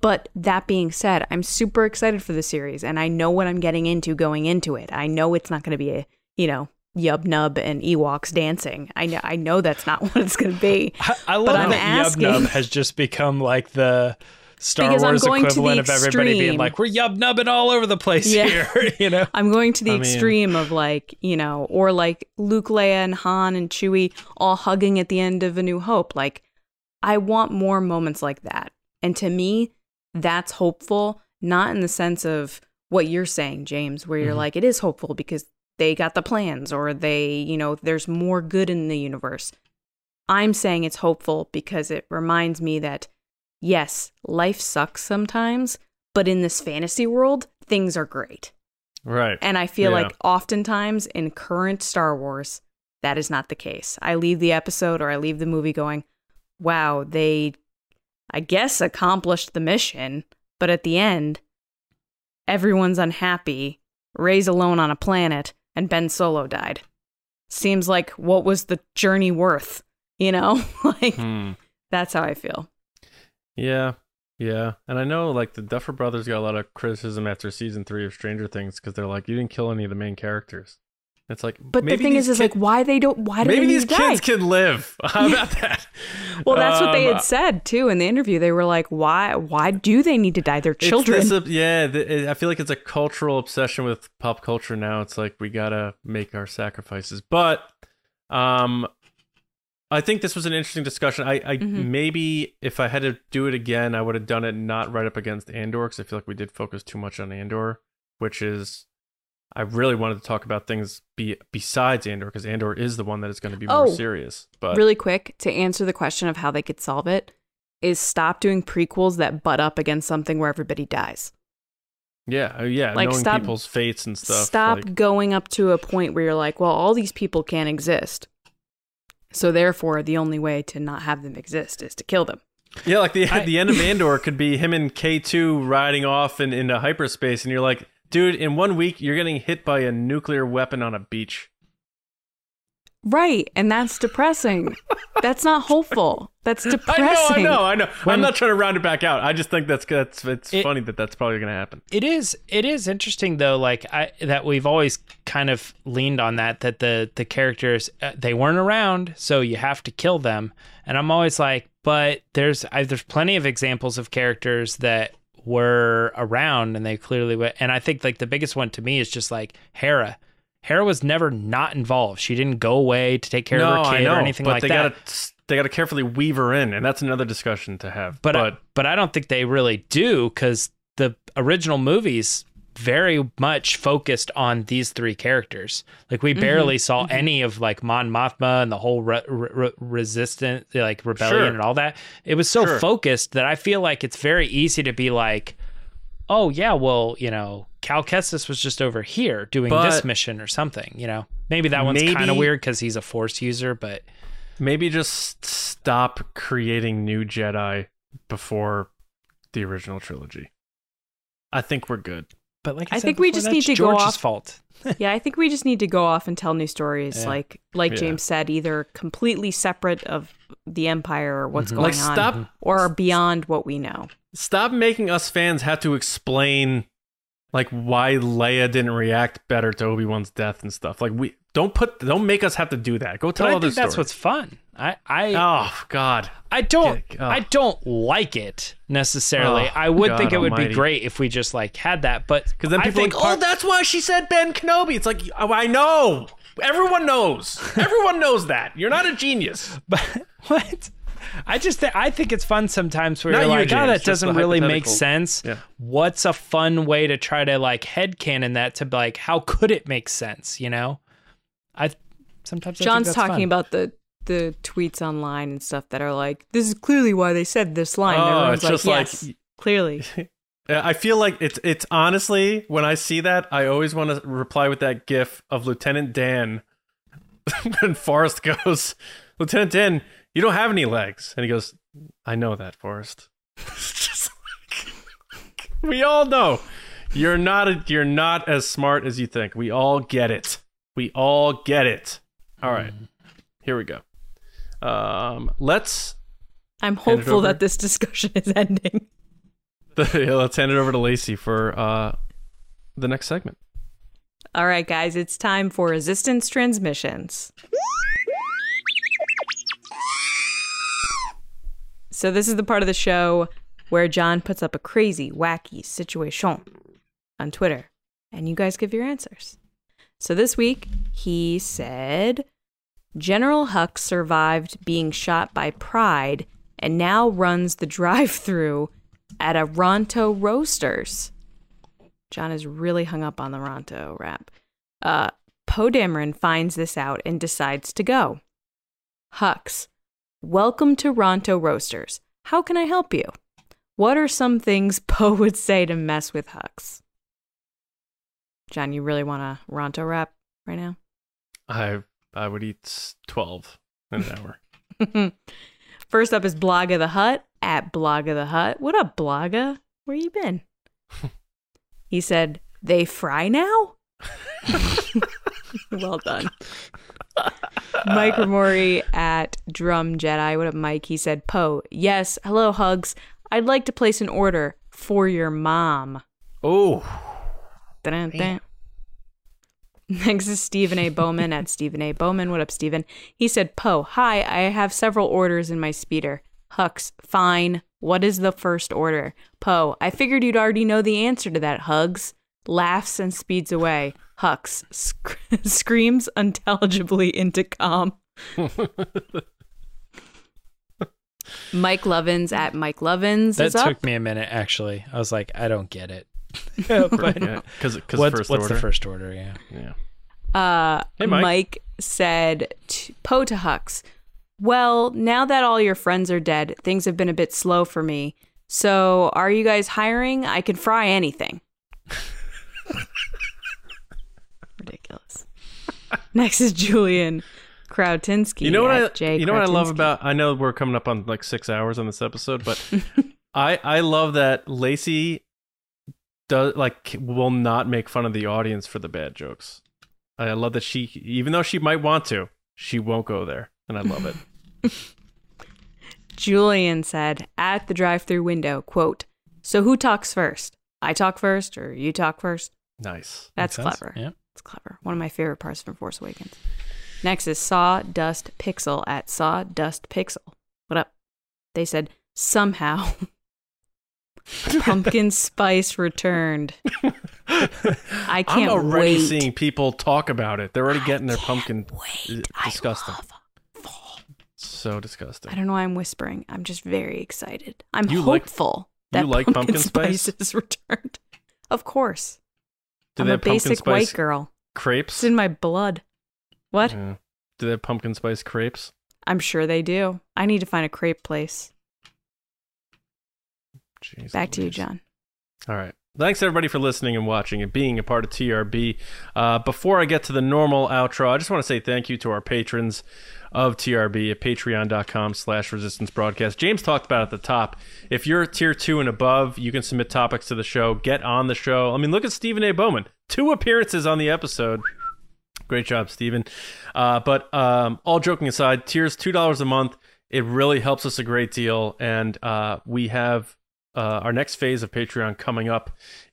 But that being said, I'm super excited for the series and I know what I'm getting into going into it. I know it's not going to be a, you know, Yub Nub and Ewoks dancing. I know I know that's not <laughs> what it's going to be. I, I love I'm that asking- Yub Nub has just become like the Star Because I'm Wars going to the equivalent of everybody being like, we're Yub Nubbing all over the place Yeah. here, <laughs> you know? I'm going to the I mean- extreme of like, you know, or like Luke, Leia, and Han and Chewie all hugging at the end of A New Hope. Like, I want more moments like that. And to me, that's hopeful, not in the sense of what you're saying, James, where you're Mhm. like, it is hopeful because they got the plans or they, you know, there's more good in the universe. I'm saying it's hopeful because it reminds me that, yes, life sucks sometimes, but in this fantasy world, things are great. Right. And I feel Yeah. like oftentimes in current Star Wars, that is not the case. I leave the episode or I leave the movie going, wow, they, I guess, accomplished the mission. But at the end, everyone's unhappy. Rey's alone on a planet and Ben Solo died. Seems like what was the journey worth? You know, <laughs> like Hmm. that's how I feel. Yeah. Yeah. And I know like the Duffer Brothers got a lot of criticism after season three of Stranger Things because they're like, you didn't kill any of the main characters. It's like, But the thing is, is like, why they don't? Why do maybe these to die? kids can live. <laughs> How about that? <laughs> Well, that's what they Um, had said too in the interview. They were like, "Why? Why do they need to die? They're It's children." this, yeah, th- it- I feel like it's a cultural obsession with pop culture now. It's like we gotta make our sacrifices. But, um, I think this was an interesting discussion. I, I Mhm. maybe if I had to do it again, I would have done it not right up against Andor because I feel like we did focus too much on Andor, which is. I really wanted to talk about things be, besides Andor because Andor is the one that is going to be more Oh, serious. But really quick to answer the question of how they could solve it is stop doing prequels that butt up against something where everybody dies. yeah, uh, yeah, Like, knowing stop- people's fates and stuff. Stop like- going up to a point where you're like, "Well, all these people can't exist." So therefore, the only way to not have them exist is to kill them. Yeah, like the I- the end of Andor could be him and K two riding off in, into hyperspace, and you're like, dude, in one week you're getting hit by a nuclear weapon on a beach. Right, and that's depressing. that's not hopeful. That's depressing. <laughs> I know, I know, I know. When- I'm not trying to round it back out. I just think that's that's it's It- funny that that's probably gonna happen. It is it is interesting though like I that we've always kind of leaned on that that the the characters uh, they weren't around so you have to kill them and I'm always like but there's I, there's plenty of examples of characters that were around and they clearly were and I think like the biggest one to me is just like Hera Hera was never not involved she didn't go away to take care no, of her I kid know, or anything but like they that gotta they gotta carefully weave her in, and that's another discussion to have. but but I, but I don't think they really do because the original movies very much focused on these three characters. Like we mm-hmm, barely saw mm-hmm. any of like Mon Mothma and the whole re- re- resistant like rebellion Sure. and all that. It was so Sure. focused that I feel like it's very easy to be like, oh yeah, well you know Cal Kestis was just over here doing this mission or something. You know maybe that one's kind of weird because he's a Force user, but maybe just stop creating new Jedi before the original trilogy. I think we're good. but like I, I said think we just need that's to go George's off- fault. <laughs> yeah, I think we just need to go off and tell new stories, Yeah. like like Yeah. James said, either completely separate of the Empire or what's Mhm. going Like on, stop or beyond what we know. stop making us fans have to explain like why Leia didn't react better to Obi Wan's death and stuff. Like we don't put don't make us have to do that. Go tell But I think that's what's fun. I I oh God. I don't oh. I don't like it necessarily. Oh, I would God think it would almighty. be great if we just like had that, but Because then people think like, oh, that's why she said Ben Kenobi. It's like oh, I know. Everyone knows. <laughs> Everyone knows that. You're not a genius. <laughs> But what? I just th- I think it's fun sometimes where Not you're you, like, oh, that doesn't really make sense. Yeah. What's a fun way to try to like headcanon that to be like, how could it make sense? You know, I sometimes I think John's that's talking fun. about the the tweets online and stuff that are like, "This is clearly why they said this line." And Oh, everyone's it's like, just like- clearly. <laughs> I feel like it's it's honestly when I see that I always want to reply with that gif of Lieutenant Dan <laughs> when Forrest goes, Lieutenant Dan, you don't have any legs, and he goes, I know that, Forrest. <laughs> Just like we all know you're not a, you're not as smart as you think. We all get it. We all get it. All right, here we go. Um, let's I'm hopeful that this <laughs> discussion is ending. <laughs> yeah, let's hand it over to Lacey for uh, the next segment. All right, guys, it's time for resistance transmissions. So, this is the part of the show where John puts up a crazy, wacky situation on Twitter, and you guys give your answers. So, this week, he said General Hux survived being shot by Pryde and now runs the <laughs> drive through at a Ronto Roasters. John is really hung up on the Ronto rap. Uh, Poe Dameron finds this out and decides to go. Hux, welcome to Ronto Roasters. How can I help you? What are some things <laughs> Poe would say to mess with Hux? John, you really want a Ronto rap right now? I I would eat twelve in an hour. <laughs> First up is Blogga the Hut at Blogga the Hut. What up, Blogga? Where you been? <laughs> he said, They fry now? well done. Mike Ramori at Drum Jedi. What up, Mike? He said, Poe, yes, hello, hugs. I'd like to place an order for your mom. Oh, Dun, dun. <laughs> Next is Stephen A. Bowman at Stephen A. Bowman. What up, Stephen? He said, Poe, hi, I have several orders in my speeder. Hux, fine. What is the first order? Poe, I figured you'd already know the answer to that, Hugs. Laughs and speeds away. Hux sc- <laughs> screams unintelligibly into com. Mike Lovins at Mike Lovins That is up. took me a minute actually. I was like, I don't get it. <laughs> <laughs> but yeah, because because what's, first what's order. the first order? Yeah. Yeah. Uh, Hey, Mike. Mike. said, to, Poe to Hux, well, now that all your friends are dead, things have been a bit slow for me. So, are you guys hiring? I can fry anything. Ridiculous. <laughs> Next is Julian Krautinsky. You know what I at you know what I love about I know we're coming up on like six hours on this episode, but <laughs> I I love that Lacey does like will not make fun of the audience for the bad jokes. I love that she even though she might want to, she won't go there, and I love it. <laughs> Julian said at the drive-through window, "quote So who talks first? I talk first, or you talk first? nice. That's clever. Yeah. It's clever. One of my favorite parts from Force Awakens. Next is Sawdust Pixel at Sawdust Pixel. What up? They said somehow <laughs> pumpkin spice returned. I I'm can't already wait. seeing people talk about it. They're already getting their pumpkin. Wait, uh, disgusting. I love fall. So disgusting. I don't know why I'm whispering. I'm just very excited. I'm You like- hopeful you like pumpkin, pumpkin <laughs> spice? spice is returned. Of course. Do I'm they a have pumpkin basic white girl. crepes? It's in my blood. What? Yeah. Do they have pumpkin spice crepes? I'm sure they do. I need to find a crepe place. Jeez Back to you, Louise. John. All right. Thanks everybody for listening and watching and being a part of TRB. Uh, before I get to the normal outro, I just want to say thank you to our patrons of TRB at patreon.com slash resistance broadcast. James talked about at the top. If you're tier two and above, you can submit topics to the show, get on the show. I mean, look at Stephen A. Bowman. Two appearances on the episode. Great job, Stephen. Uh, but um, all joking aside, tiers $2 a month. It really helps us a great deal. And uh, we have uh, our next phase of Patreon coming up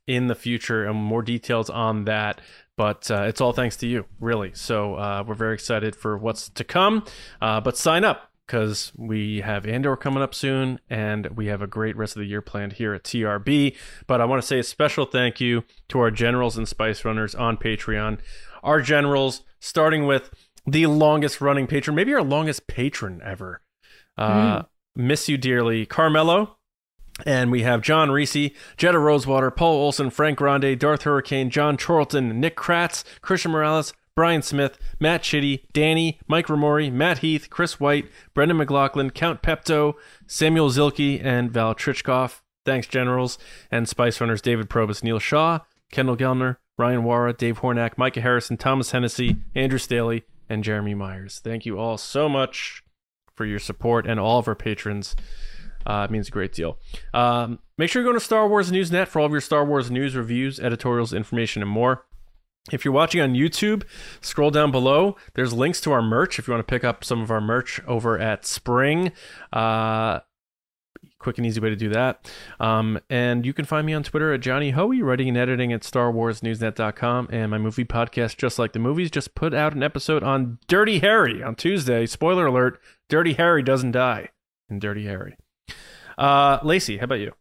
in the future and more details on that. But uh, it's all thanks to you, really. So uh, we're very excited for what's to come. Uh, but sign up because we have Andor coming up soon and we have a great rest of the year planned here at TRB. But I want to say a special thank you to our generals and spice runners on Patreon. Our generals, starting with the longest running patron, maybe our longest patron ever. Uh, Miss You Dearly, Carmelo. And we have John Reese, Jetta Rosewater, Paul Olson, Frank Grande, Darth Hurricane, John Charlton, Nick Kratz, Christian Morales, Brian Smith, Matt Chitty, Danny, Mike Ramori, Matt Heath, Chris White, Brendan McLaughlin, Count Pepto, Samuel Zilke, and Val Trichkoff. Thanks, Generals. And Spice Runners David Probus, Neil Shaw, Kendall Gellner, Ryan Wara, Dave Hornack, Micah Harrison, Thomas Hennessy, Andrew Staley, and Jeremy Myers. Thank you all so much for your support and all of our patrons. Uh, it means a great deal. Um, make sure you go to Star Wars Newsnet for all of your Star Wars news, reviews, editorials, information, and more. If you're watching on YouTube, scroll down below. There's links to our merch if you want to pick up some of our merch over at Spring. Uh, quick and easy way to do that. Um, and you can find me on Twitter at Johnny Hoey, writing and editing at StarWarsNewsNet.com. And my movie podcast, Just Like the Movies, just put out an episode on Dirty Harry on Tuesday. Spoiler alert Dirty Harry doesn't die in Dirty Harry. Uh, Lacey, how about you?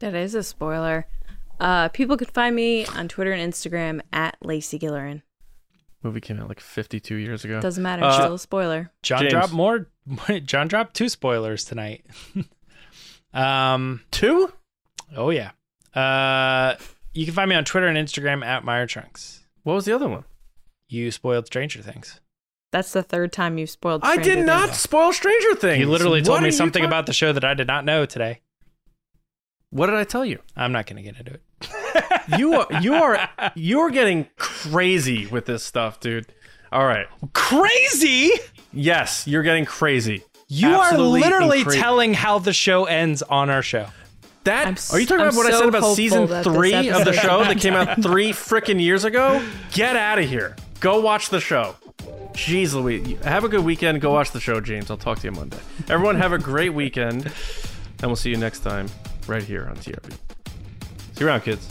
That is a spoiler. Uh, people can find me on Twitter and Instagram at Lacey Gillerin. Movie came out like 52 years ago. Doesn't matter. Uh, still a spoiler. John James. dropped more. <laughs> John dropped two spoilers tonight. <laughs> um. Two? Oh yeah. Uh. You can find me on Twitter and Instagram at Meyer Trunks. What was the other one? You spoiled Stranger Things. That's the third time you've spoiled. I Stranger did not Things. spoil Stranger Things. You literally told are me something talk- about the show that I did not know today. What did I tell you? I'm not going to get into it. <laughs> You are you are <laughs> you are getting crazy with this stuff, dude. All right. Crazy! Yes, you're getting crazy. You Absolutely are literally incra- telling how the show ends on our show. That I'm are you talking I'm about what I said about season three of the show that came out three freaking years ago? Get out of here. Go watch the show. Jeez Louise. Have a good weekend. Go watch the show, James. I'll talk to you Monday. Everyone have a great weekend. And we'll see you next time right here on TRB. See you around, kids.